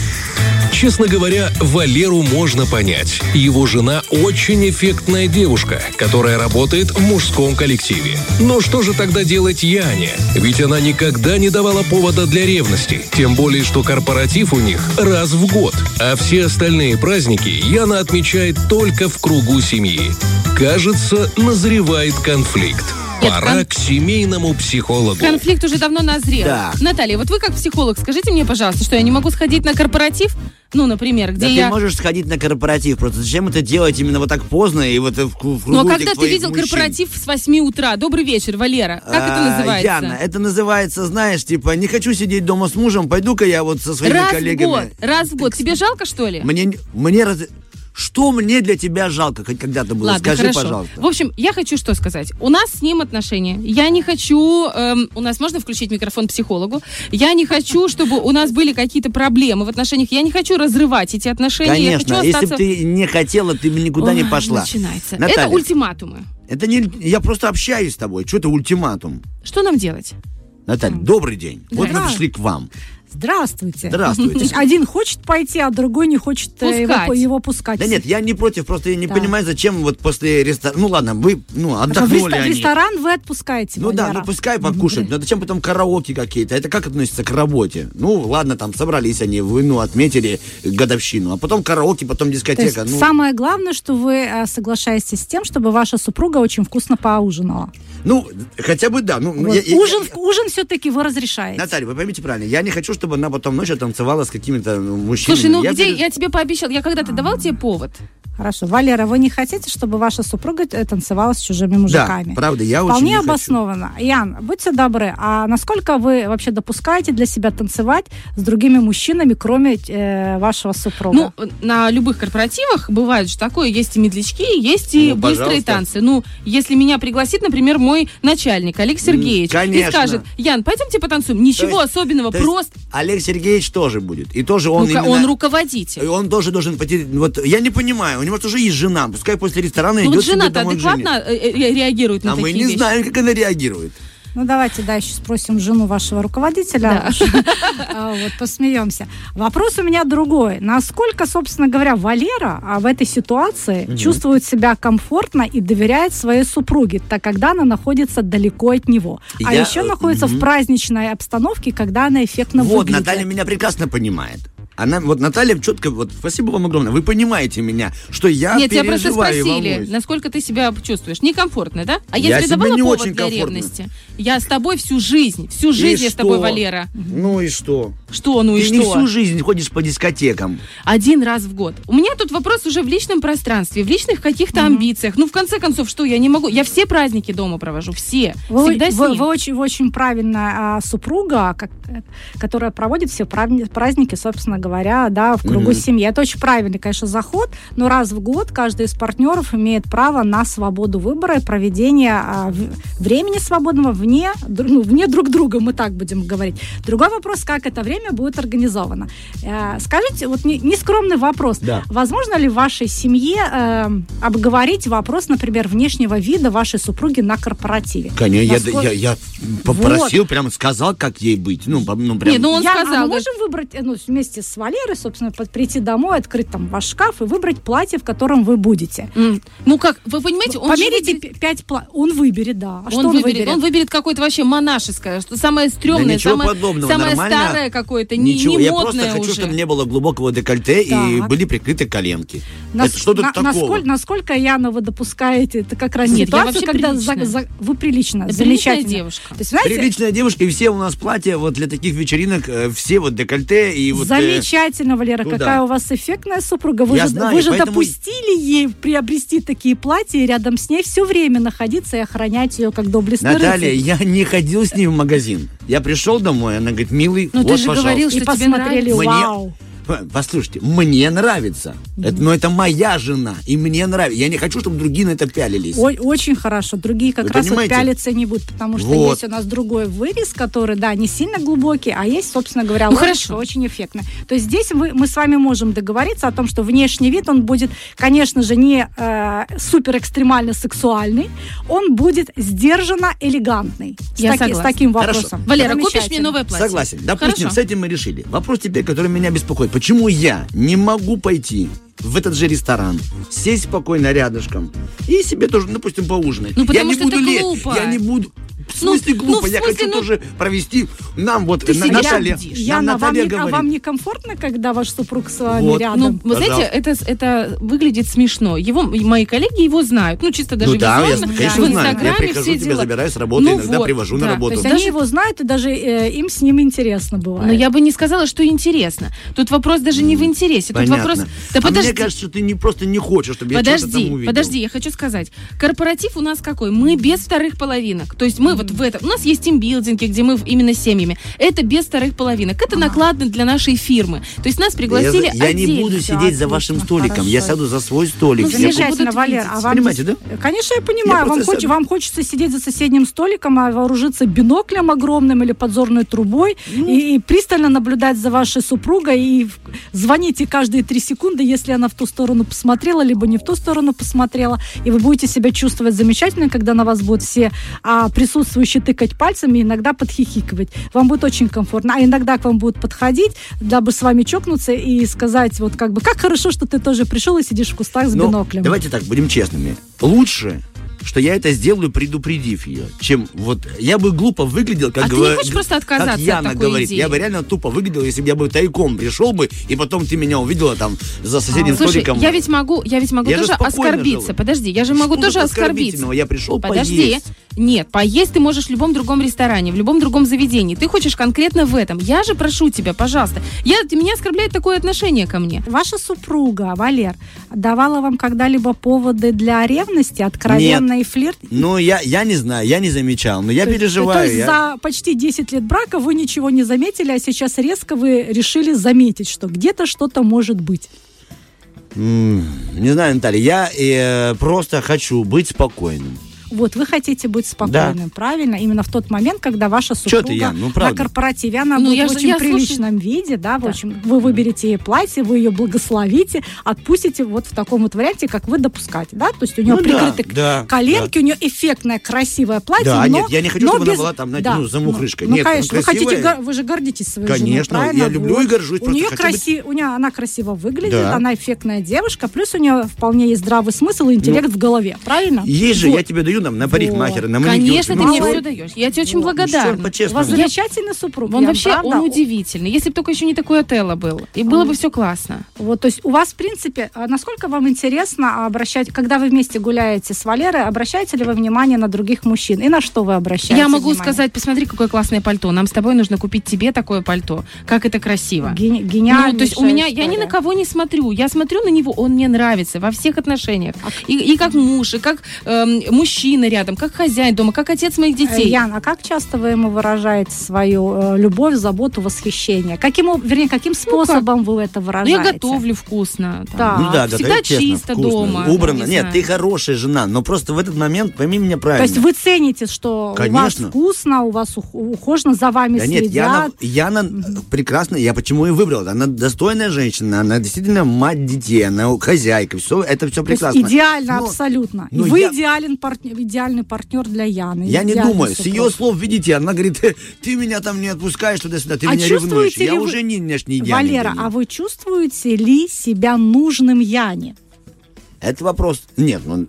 Честно говоря, Валеру можно понять. Его жена очень эффектная девушка, которая работает в мужском коллективе. Но что же тогда делать Яне? Ведь она никогда не давала повода для ревности. Тем более, что корпоратив у них раз в год. А все остальные праздники Яна отмечает только в кругу семьи. Кажется, назревает конфликт. Нет, Пора кон- к семейному психологу. Конфликт уже давно назрел. Да. Наталья, вот вы как психолог, скажите мне, пожалуйста, что я не могу сходить на корпоратив? Ну, например, где Да я... ты можешь сходить на корпоратив, просто зачем это делать именно вот так поздно и вот в, ку- в кругу Ну, а когда ты видел мужчин? корпоратив с 8 утра? Добрый вечер, Валера. Как это А, называется? Яна, это называется, знаешь, типа, не хочу сидеть дома с мужем, пойду-ка я вот со своими раз коллегами. в год, раз в год. Тебе жалко, что ли? Мне, мне раз... Что мне для тебя жалко, хоть когда-то было? Ладно, Скажи, хорошо. пожалуйста. В общем, я хочу что сказать. У нас с ним отношения. Я не хочу... эм, у нас можно включить микрофон психологу? Я не хочу, чтобы у нас были какие-то проблемы в отношениях. Я не хочу разрывать эти отношения. Конечно, хочу если бы остаться... ты не хотела, ты бы никуда не Ой, пошла. Начинается. Наталья, Это ультиматумы. это не... Я просто общаюсь с тобой. Что это ультиматум? Что нам делать? Наталья, добрый день. Вот мы Да. пришли к вам. Здравствуйте. Здравствуйте. То есть один хочет пойти, а другой не хочет э, его, Пускать. его пускать. Да нет, я не против, просто я не Да. понимаю, зачем вот после ресторана... Ну ладно, вы ну, в, отдохнули в они. ресторан вы отпускаете, Ну да, ну пускай покушать, но зачем потом караоке какие-то? Это как относится к работе? Ну ладно, там собрались они, вы, ну, отметили годовщину, а потом караоке, потом То есть дискотека. ну, самое главное, что вы э, соглашаетесь с тем, чтобы ваша супруга очень вкусно поужинала. Ну, хотя бы да. Ну, Вот. я- я- ужин, ужин все-таки вы разрешаете. Наталья, вы поймите правильно, я не хочу, чтобы она потом ночью танцевала с какими-то ну, мужчинами. Слушай, ну Я где... говорю, Я тебе пообещал. Я когда-то давал тебе повод? Хорошо. Валера, вы не хотите, чтобы ваша супруга э, танцевала с чужими мужиками? правда, я очень Вполне не хочу. обоснованно. Ян, будьте добры, а насколько вы вообще допускаете для себя танцевать с другими мужчинами, кроме э, вашего супруга? Ну, на любых корпоративах бывает же такое. Есть и медлячки, есть и Ну, быстрые пожалуйста. танцы. Ну, если меня пригласит, например, мой начальник Олег Сергеевич, и конечно. скажет, Ян, пойдемте потанцуем. Ничего есть- особенного, то есть просто Олег Сергеевич тоже будет. И тоже он ну, именно... он руководитель. И Он тоже должен пойти. Вот я не понимаю, у него тоже есть жена. Пускай после ресторана Ну, идет вот жена-то адекватно э, э, реагирует на А мы такие не вещи. знаем, как она реагирует. Ну, давайте дальше спросим жену вашего руководителя. А, Вот, посмеемся. Вопрос у меня другой. Насколько, собственно говоря, Валера а, в этой ситуации чувствует себя комфортно и доверяет своей супруге, так когда она находится далеко от него. А Я, еще э, находится в праздничной обстановке, когда она эффектно Вот, выглядит. Наталья меня прекрасно понимает. Она, вот Наталья четко, вот спасибо вам огромное, вы понимаете меня, что я Нет, тебя просто и спросили, волнуюсь. насколько ты себя чувствуешь. Некомфортно, да? А Я я, тебе давала не повод очень для комфортно. ревности? Я с тобой всю жизнь, всю И жизнь я с тобой, что? Валера. Ну и что? Что, ну и Ты что? не всю жизнь ходишь по дискотекам. Один раз в год. У меня тут вопрос уже в личном пространстве, в личных каких-то амбициях. Ну, в конце концов, что я не могу? Я все праздники дома провожу, все. Вы, Всегда с вы- ним. вы очень, вы очень правильная а, супруга, как, э, которая проводит все праздники, собственно говоря, да, в кругу Мгм. семьи. Это очень правильный, конечно, заход, но раз в год каждый из партнеров имеет право на свободу выбора и проведения а, в- времени свободного вне, дру- ну, вне друг друга, мы так будем говорить. Другой вопрос, как это время будет организовано. Э, скажите, вот не- нескромный вопрос. Да. Возможно ли в вашей семье э, обговорить вопрос, например, внешнего вида вашей супруги на корпоративе? Конечно, я, Насколько- я, я попросил, прям сказал, как ей быть. Ну, ну прям. Я- а мы можем выбрать, э, ну, вместе с Валерой, собственно, под- прийти домой, открыть там ваш шкаф и выбрать платье, в котором вы будете. Ну как, вы понимаете, он Померите п- пять платьев. Он выберет, да. А что он, он выберет, выберет? он выберет какое-то вообще монашеское, что самое стрёмное, Да самое, подобного, самое нормально. старое какое-то, не, Ничего, не я модное просто хочу, уже. чтобы не было глубокого декольте и Так. были прикрыты коленки. Нас- Это что тут на- такого? насколько, насколько, Яна, вы допускаете, это как раз Нет, я ситуацию, когда за- приличная. за- вы прилично, Я приличная замечательно. девушка. То есть, знаете, Приличная девушка, и все у нас платья вот для таких вечеринок, э, все вот декольте и вот... э, Замечательно, Валера, туда. какая у вас эффектная супруга. Вы Я же, знаю, вы же поэтому- допустили ей приобрести такие платья и рядом с ней все время находиться и охранять ее как доблестный Наталья, рыцарь. я не ходил с ней в магазин. Я пришел домой, она говорит, милый, Ну, вот, ты же пожалуйста. говорил, что И тебе посмотрели, Мне- вау. Послушайте, мне нравится. Это, но это моя жена, и мне нравится. Я не хочу, чтобы другие на это пялились. Ой, очень хорошо. Другие как Вы раз вот пялиться не будут, потому что Вот. есть у нас другой вырез, который, да, не сильно глубокий, а есть, собственно говоря, Ну, вырез, хорошо. очень эффектно. То есть здесь вы- мы с вами можем договориться о том, что внешний вид, он будет, конечно же, не э, супер экстремально сексуальный, он будет сдержанно элегантный. С, Я таки- с согласна. таким Хорошо. вопросом. Валера, купишь мне новое платье? Согласен. Допустим, Хорошо. с этим мы решили. Вопрос теперь, который меня беспокоит. Почему я не могу пойти в этот же ресторан, сесть спокойно рядышком и себе тоже, допустим, поужинать? Ну, я потому не что буду это лезть, глупо. Я не буду... В Ну, смысле ну, глупо? в я смысле, хочу ну- тоже провести... Нам вот Ты на- сидишь, Наталья, сидишь. нам вам, Наталья не, а говорит. вам некомфортно, когда ваш супруг с вами Вот. рядом? Ну, вы знаете, это, это выглядит смешно. Его, мои коллеги его знают. Ну, чисто даже Ну да, я, визуально. конечно, в знаю. Я Инстаграме прихожу, все тебя дела. забираю с работы, Ну иногда вот, привожу на да. работу. То есть Даже- они его знают, и даже э, им с ним интересно бывает. Но я бы не сказала, что интересно. Тут вопрос даже не в интересе. Тут Понятно. вопрос... Да а подожди. мне кажется, что ты не просто не хочешь, чтобы я что-то Подожди, там увидел. подожди, я хочу сказать. Корпоратив у нас какой? Мы без вторых половинок. То есть мы вот в этом... У нас есть тимбилдинги, где мы именно с семьями. Это без вторых половинок. Это накладно для нашей фирмы. То есть нас пригласили я, я не буду сидеть за отлично, вашим столиком, я сяду за свой столик. Ну, замечательно, Валер. А вам Понимаете, да? Конечно, я Я понимаю. Вам, хоч- вам хочется сидеть за соседним столиком, а вооружиться биноклем огромным или подзорной трубой Ну. и, и пристально наблюдать за вашей супругой и звоните каждые три секунды, если она в ту сторону посмотрела, либо не в ту сторону посмотрела. И вы будете себя чувствовать замечательно, когда на вас будут все а, присутствующие тыкать пальцами иногда подхихикивать. Вам будет очень комфортно. А иногда к вам будут подходить, дабы с вами чокнуться и сказать, вот как бы, как хорошо, что ты тоже пришел и сидишь в кустах с Ну, биноклем. давайте так, будем честными. Лучше что я это сделаю, предупредив ее, чем вот я бы глупо выглядел, как А ты не хочешь просто отказаться как от Яна такой говорит. идеи? Я бы реально тупо выглядел, если бы я бы тайком пришел бы, и потом ты меня увидела там за соседним А, Слушай, столиком. я ведь могу, я ведь могу Я же тоже оскорбиться. жил. Подожди, я же могу Что тоже оскорбиться. Я пришел Подожди. поесть. Нет, поесть ты можешь в любом другом ресторане, в любом другом заведении. Ты хочешь конкретно в этом. Я же прошу тебя, пожалуйста. Я, ты- меня оскорбляет такое отношение ко мне. Ваша супруга, Валер, давала вам когда-либо поводы для ревности, откровенный флирт? Ну, я, я не знаю, я не замечал, но я То переживаю. То есть я- за почти 10 лет брака вы ничего не заметили, а сейчас резко вы решили заметить, что где-то что-то может быть. Не знаю, Наталья, я э, просто хочу быть спокойным. Вот, вы хотите быть спокойным, правильно? Именно в тот момент, когда ваша супруга ты, Ян, ну, на корпоративе, она Ну, будет я в же- очень я слушаю. приличном виде, да, в общем, вы выберете ей платье, вы ее благословите, отпустите вот в таком вот варианте, как вы допускаете, да? То есть у нее Ну да, прикрыты да, коленки, у нее эффектное красивое платье, Да, но, нет, я не хочу, чтобы она без- была там, знаете, да, ну, замухрышкой. Ну, Нет, она конечно, вы хотите, вы же гордитесь своей женой, Конечно, правильно? я люблю и горжусь, У нее, краси... у нее она красиво выглядит, Да. она эффектная девушка, плюс у нее вполне есть здравый смысл и интеллект в голове, правильно? Есть же, я тебе даю там, на парикмахера, на маникюр. Конечно, ты Ну, мне всё. все даешь. Я тебе очень Ну, благодарна. У вас замечательный супруг. Он вообще, он удивительный. Если бы только еще не такой Отелло был. И было бы все классно. Вот, то есть у вас, в принципе, а насколько вам интересно обращать, когда вы вместе гуляете с Валерой, обращаете ли вы внимание на других мужчин? И на что вы обращаете Я могу внимание? сказать, посмотри, какое классное пальто. Нам с тобой нужно купить тебе такое пальто. Как это красиво. Гени- гениальнейшая Ну, то есть у меня, я ни на кого не смотрю. Я смотрю на него, он мне нравится во всех отношениях. А И, и как муж, и как эм, мужчина рядом, как хозяин дома, как отец моих детей. Ян, а как часто вы ему выражаете свою э, любовь, заботу, восхищение? Каким, вернее, каким способом вы это Ну, выражаете? я готовлю вкусно. там. Да. Ну да, Всегда честно, чисто вкусно, дома. Убрано. не Нет, знаю. ты хорошая жена, но просто в этот момент пойми меня То правильно. есть вы цените, что у Конечно. вас вкусно, у вас ух- ухожено, за вами Да нет, следят. Яна, Яна прекрасная, я почему и выбрал. Она достойная женщина, она действительно мать детей, она хозяйка, все, это все То есть прекрасно. идеально, Но абсолютно. И но вы я- идеален партнер, идеальный партнер для Яны. Я не думаю, с супруг. ее слов, видите, она говорит, «Э, ты меня там не отпускаешь туда-сюда, ты А меня ревнуешь. Я вы- уже не, не, не идеальный Валера, а вы чувствуете ли себя нужным Яне? Это вопрос... Нет, ну...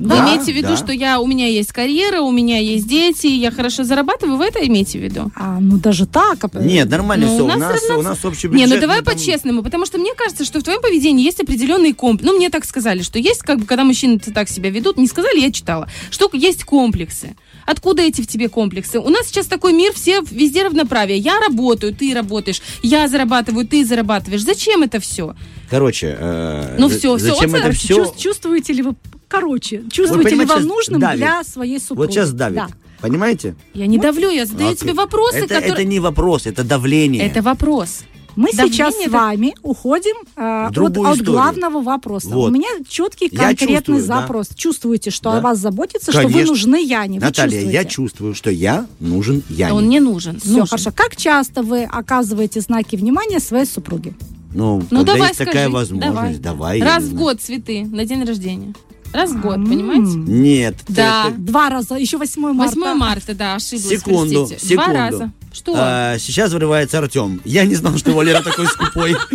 Вы да, имеете в виду, да. что я, у меня есть карьера, у меня есть дети, я хорошо зарабатываю, вы это имеете в виду? А, ну даже так. а- Нет, нормально Ну, все. у У нас нас, равно- у нас общий Не, бюджет. ну давай там- по-честному, потому что мне кажется, что в твоем поведении есть определенный комплекс. Ну, мне так сказали, что есть, как бы, когда мужчины так себя ведут, не сказали, я читала, что есть комплексы. Откуда эти в тебе комплексы? У нас сейчас такой мир, все везде равноправие. Я работаю, ты работаешь, я зарабатываю, ты зарабатываешь. Зачем это все? Короче, э, Ну всё, всё, зачем вот это все? Чувс- чувствуете ли вы, короче, чувствуете ли понимаете, вам нужным давит. для своей супруги? Вот сейчас давит. Да. Понимаете? Я не давлю, я задаю Окей. тебе вопросы, это, которые... это не вопрос, это давление. Это вопрос. Мы Давление сейчас с это- вами уходим э, от, от главного вопроса. Вот. У меня четкий конкретный чувствую, да. запрос. Чувствуете, что Да. о вас заботится, что вы Конечно. нужны Яне? Вы Наталья, чувствуете? я чувствую, что я нужен Яне. Он не нужен. Все, нужен. хорошо. Как часто вы оказываете знаки внимания своей супруге? Ну, Ну когда давай есть скажи. такая возможность, давай. я Раз в знаю. год цветы на день рождения. Раз в год, понимаете? Нет. Да. это- Два раза, еще 8 марта. 8 марта, да, ошиблась. Секунду, простите. секунду. Два раза. Что? А, сейчас вырывается Артем. Я не знал, что Валера такой скупой.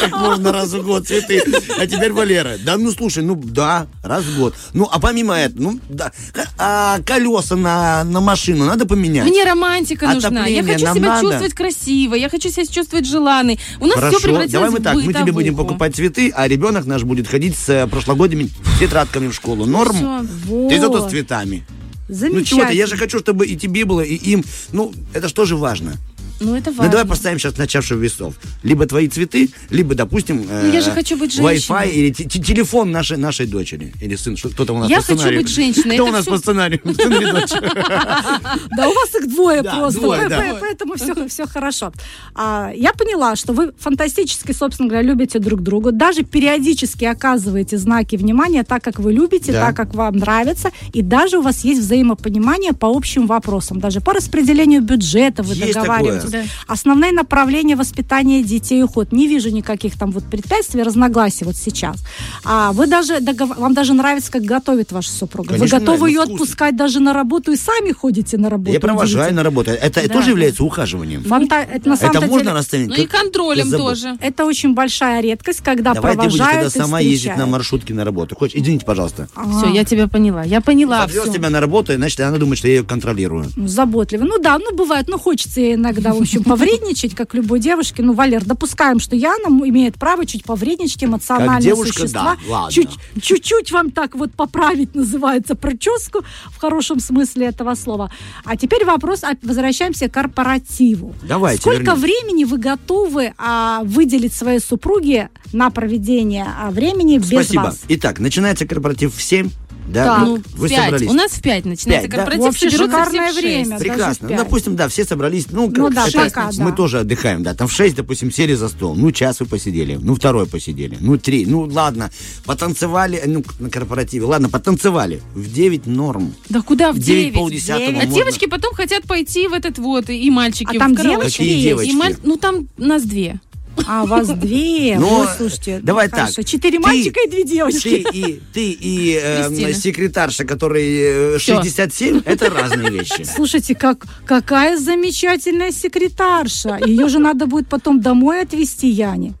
Как можно раз в год цветы. А теперь Валера. Да, ну слушай, ну да, раз в год. Ну, а помимо этого, ну да, а колеса на, на машину надо поменять. Мне романтика нужна. Я хочу себя надо. чувствовать красиво. Я хочу себя чувствовать желанной. У нас Хорошо, все превратилось давай мы так, мы тебе будем покупать цветы, а ребенок наш будет ходить с э, прошлогодними тетрадками в школу. Норм? Всё. Ты зато Вот. с цветами. Ну Замечательно. чего ты, я же хочу, чтобы и тебе было, и им. Ну, это же важно? Ну, это Ну важно. давай поставим сейчас на чашу весов. Либо твои цветы, либо, допустим, Ну, я же хочу быть женщиной. Wi-Fi или те- телефон нашей, нашей дочери. Или сын, что- кто-то у нас Я по хочу сценарию. быть женщиной, Кто это у нас по сценарию? Да, у вас их двое просто, поэтому все, хорошо. А, я поняла, что вы фантастически, собственно говоря, любите друг друга, даже периодически оказываете знаки внимания так, как вы любите, так, как вам нравится, и даже у вас есть взаимопонимание по общим вопросам, даже по распределению бюджета вы договариваетесь. Такое. Да. Основные направления воспитания детей и уход. Не вижу никаких там вот препятствий, разногласий вот сейчас. А вы даже, догов- вам даже нравится, как готовит ваша супруга. Конечно, вы готовы ее вкусно. отпускать даже на работу и сами ходите на работу. Я провожаю на работу. Это Да. тоже является ухаживанием. Фанта- Это на самом Это можно деле... расценить? Ну и как- контролем как забот. тоже. Это очень большая редкость, когда Давай ты будешь провожают тогда и сама ездить на встречают. маршрутке на работу. Хочешь? Извините, пожалуйста. Все, я тебя поняла. Я поняла. Всё. тебя на работу, и, значит, она думает, что я ее контролирую. Ну, заботливо. Ну да, ну бывает, ну хочется ей иногда, в общем, повредничать, как любой девушке. Ну, Валер, допускаем, что Яна имеет право чуть повредничать, эмоциональное Как девушка, существа. да, чуть-чуть вам так вот поправить называется прическу в хорошем смысле этого слова. А теперь вопрос, а, возвращаемся к корпоративу. Давайте, Сколько вернемся. времени вы готовы а, выделить своей супруге на проведение а, времени без Спасибо. вас? Итак, начинается корпоратив в 7. Да, Так. Ну, В вы пять. собрались. У нас в 5 начинается Пять, да? корпоратив. Вообще соберутся шикарное все в шесть. время. даже в Прекрасно. Ну, пять. допустим, да, все собрались. Ну, Ну как- да, это пока, мы да. тоже отдыхаем, да. Там в 6, допустим, сели за стол. Ну, час вы посидели. Ну, второй посидели. Ну, три. Ну, ладно. Потанцевали. Ну, на корпоративе. Ладно, потанцевали. В 9 норм. Да куда в В девять, 9? полдесятого А можно. девочки потом хотят пойти в этот вот, и мальчики А там в девочки девочки? И маль- Ну там нас две. А, вас две. Ну, слушайте. давай хорошо. так. Четыре Ты- мальчика и две девочки. Ты и, ты и э, секретарша, который э, Всё. 67, это разные вещи. Слушайте, как, какая замечательная секретарша. Ее же надо будет потом домой отвезти Яне.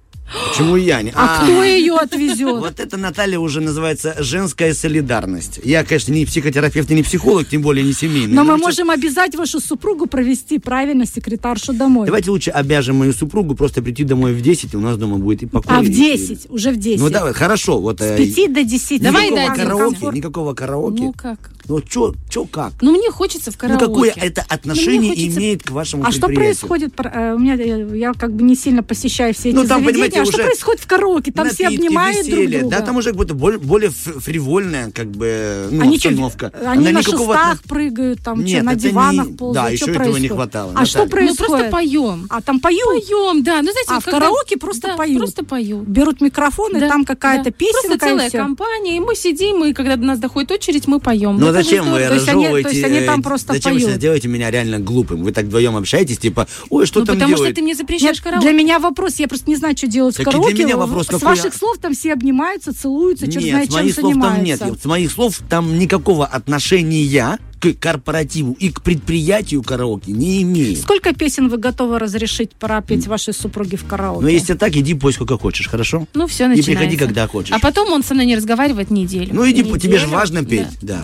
Почему я не? А кто ее отвезет? Вот это, Наталья, уже называется женская солидарность. Я, конечно, не психотерапевт и не психолог, тем более не семейный. Но мы сейчас- можем обязать вашу супругу провести правильно секретаршу домой. Давайте лучше обяжем мою супругу просто прийти домой в 10, и у нас дома будет и покой. А в и- 10, уже в 10. Ну давай, хорошо. Вот, С 5 до 10. Давай никакого дадим караоке, комфорт. никакого караоке. Ну как? Ну чё, чё как? Ну мне хочется в Ну караоке. какое это отношение Ну, мне хочется- имеет к вашему А что предприятию? происходит? про- э, У меня э, я как бы не сильно посещаю все эти Ну, там, заведения. понимаете, а что происходит в караоке? Там все Напитки, обнимают друг веселье, друга. Да, там уже какое-то более, более фривольная, как бы, ну, они что, обстановка. они Она на никакого шестах прыгают, там Нет, что, на это не- диванах да, ползают. еще что этого не хватало, А что Наталья. происходит? Ну просто поем. А там поют? Поем, да. Ну знаете, А в караоке просто Да, поют? Просто поют. Берут микрофон, и там какая-то да. песенка, Просто целая компания, и мы сидим, и когда до нас доходит очередь, мы поем. Ну зачем вы разжевываете? то есть они э, там просто Зачем вы сейчас делаете меня реально глупым? Вы так вдвоем общаетесь, типа, ой, что Ну, там потому что ты мне запрещаешь Нет, караоке. для меня вопрос, я просто не знаю, что делать в и для караоке. меня вопрос С ваших слов там все обнимаются, целуются, черт Нет, знает, с чем моих слов там нет. занимаются. С моих слов там никакого отношения к корпоративу и к предприятию караоке не имеет. Сколько песен вы готовы разрешить пропеть вашей супруге в караоке? Но если так, иди пой сколько хочешь, хорошо? Ну все И начинается. приходи, когда хочешь. А потом он со мной не разговаривает неделю. Ну иди, тебе же Неделю? важно петь, да.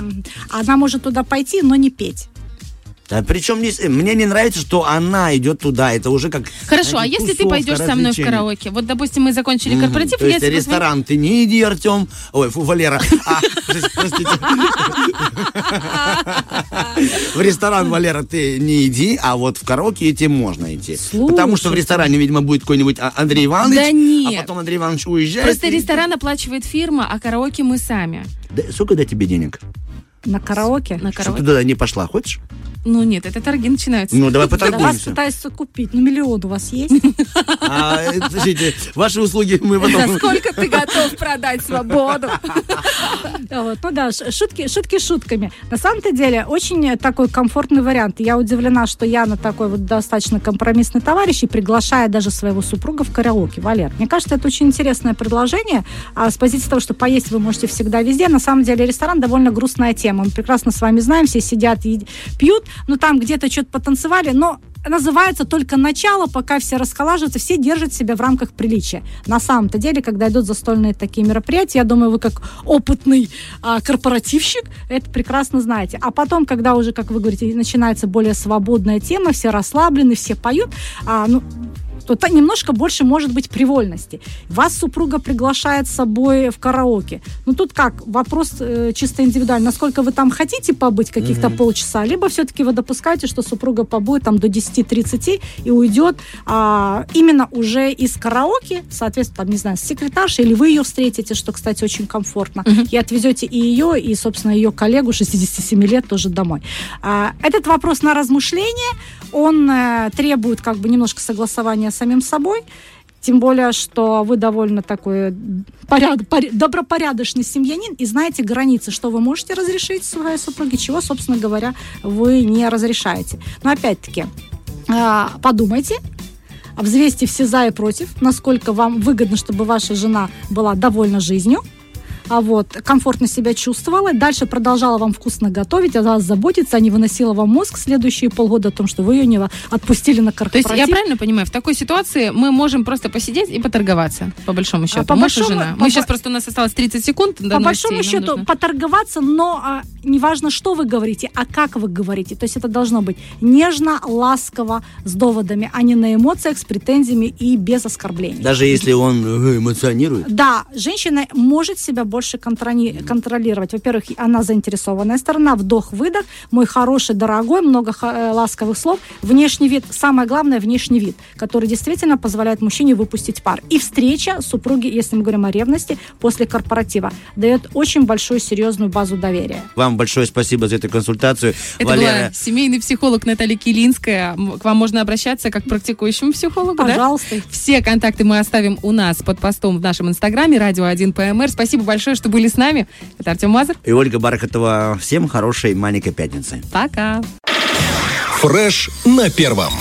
Она может туда пойти, но не петь. Да, причем не с- мне не нравится, что она идет туда. Это уже как. Хорошо, а знаете, если ты пойдешь со мной в караоке? Вот, допустим, мы закончили корпоратив, То я есть ресторан ты не иди, Артем. Ой, фу, Валера. А, простите. В ресторан, Валера, ты не иди, а вот в караоке тебе можно идти. Потому что в ресторане, видимо, будет какой-нибудь А- Андрей Иванович. Да нет. А потом Андрей Иванович уезжает. Просто ресторан оплачивает фирма, а караоке мы сами. Сколько дать тебе денег? На караоке? На Чтобы ты караоке. туда не пошла, хочешь? Ну нет, это торги начинаются. Ну, давай Да вас поторгуемся. пытаются купить. Ну, миллион у вас есть? А, э, Слушайте, ваши услуги мы потом... За сколько ты готов продать свободу? Вот, Ну да, шутки, шутки шутками. На самом-то деле, очень такой комфортный вариант. Я удивлена, что Яна такой вот достаточно компромиссный товарищ и приглашает даже своего супруга в караоке. Валер, мне кажется, это очень интересное предложение. А с позиции того, что поесть вы можете всегда везде, на самом деле ресторан довольно грустная тема. Мы прекрасно с вами знаем, все сидят и пьют, но там где-то что-то потанцевали, но называется только начало, пока все расколаживаются, все держат себя в рамках приличия. На самом-то деле, когда идут застольные такие мероприятия, я думаю, вы как опытный а, корпоративщик это прекрасно знаете. А потом, когда уже, как вы говорите, начинается более свободная тема, все расслаблены, все поют, а, ну, то та- немножко больше может быть привольности. Вас супруга приглашает с собой в караоке. Ну тут как, вопрос э, чисто индивидуальный. Насколько вы там хотите побыть каких-то Мгм. полчаса, либо все-таки вы допускаете, что супруга побудет там до 10-30 и уйдет а, именно уже из караоке, соответственно, там, не знаю, с секретаршей, или вы ее встретите, что, кстати, очень комфортно, и отвезете и ее, и, собственно, ее коллегу 67 лет тоже домой. А, этот вопрос на размышление, он э, требует как бы немножко согласования с самим собой, тем более, что вы довольно такой поряд, пор- добропорядочный семьянин и знаете границы, что вы можете разрешить своей супруге, чего, собственно говоря, вы не разрешаете. Но опять-таки, а, подумайте, взвесьте все за и против, насколько вам выгодно, чтобы ваша жена была довольна жизнью, а вот, комфортно себя чувствовала, дальше продолжала вам вкусно готовить, о вас заботиться, а не выносила вам мозг следующие полгода о том, что вы ее не отпустили на То корпоратив. есть я правильно понимаю, в такой ситуации мы можем просто посидеть и поторговаться, по большому счету. А по Муж и большому- жена. по Мы сейчас просто у нас осталось 30 секунд. По новостей, большому счету нужно. поторговаться, но а, неважно, что вы говорите, а как вы говорите. То есть это должно быть нежно, ласково, с доводами, а не на эмоциях, с претензиями и без оскорблений. Даже если он э, эмоционирует. Да, женщина может себя больше контрони- контролировать. Во-первых, она заинтересованная сторона, вдох-выдох, мой хороший, дорогой, много э, ласковых слов, внешний вид, самое главное, внешний вид, который действительно позволяет мужчине выпустить пар. И встреча супруги, если мы говорим о ревности, после корпоратива, дает очень большую серьезную базу доверия. Вам большое спасибо за эту консультацию. Это Валера, была семейный психолог Наталья Килинская. К вам можно обращаться как к практикующему психологу, да? Пожалуйста. Все контакты мы оставим у нас под постом в нашем инстаграме радио 1 ПМР. Спасибо большое, что были с нами. Это Артем Мазер. и Ольга Бархатова. Всем хорошей маленькой пятницы. Пока. Фреш на первом.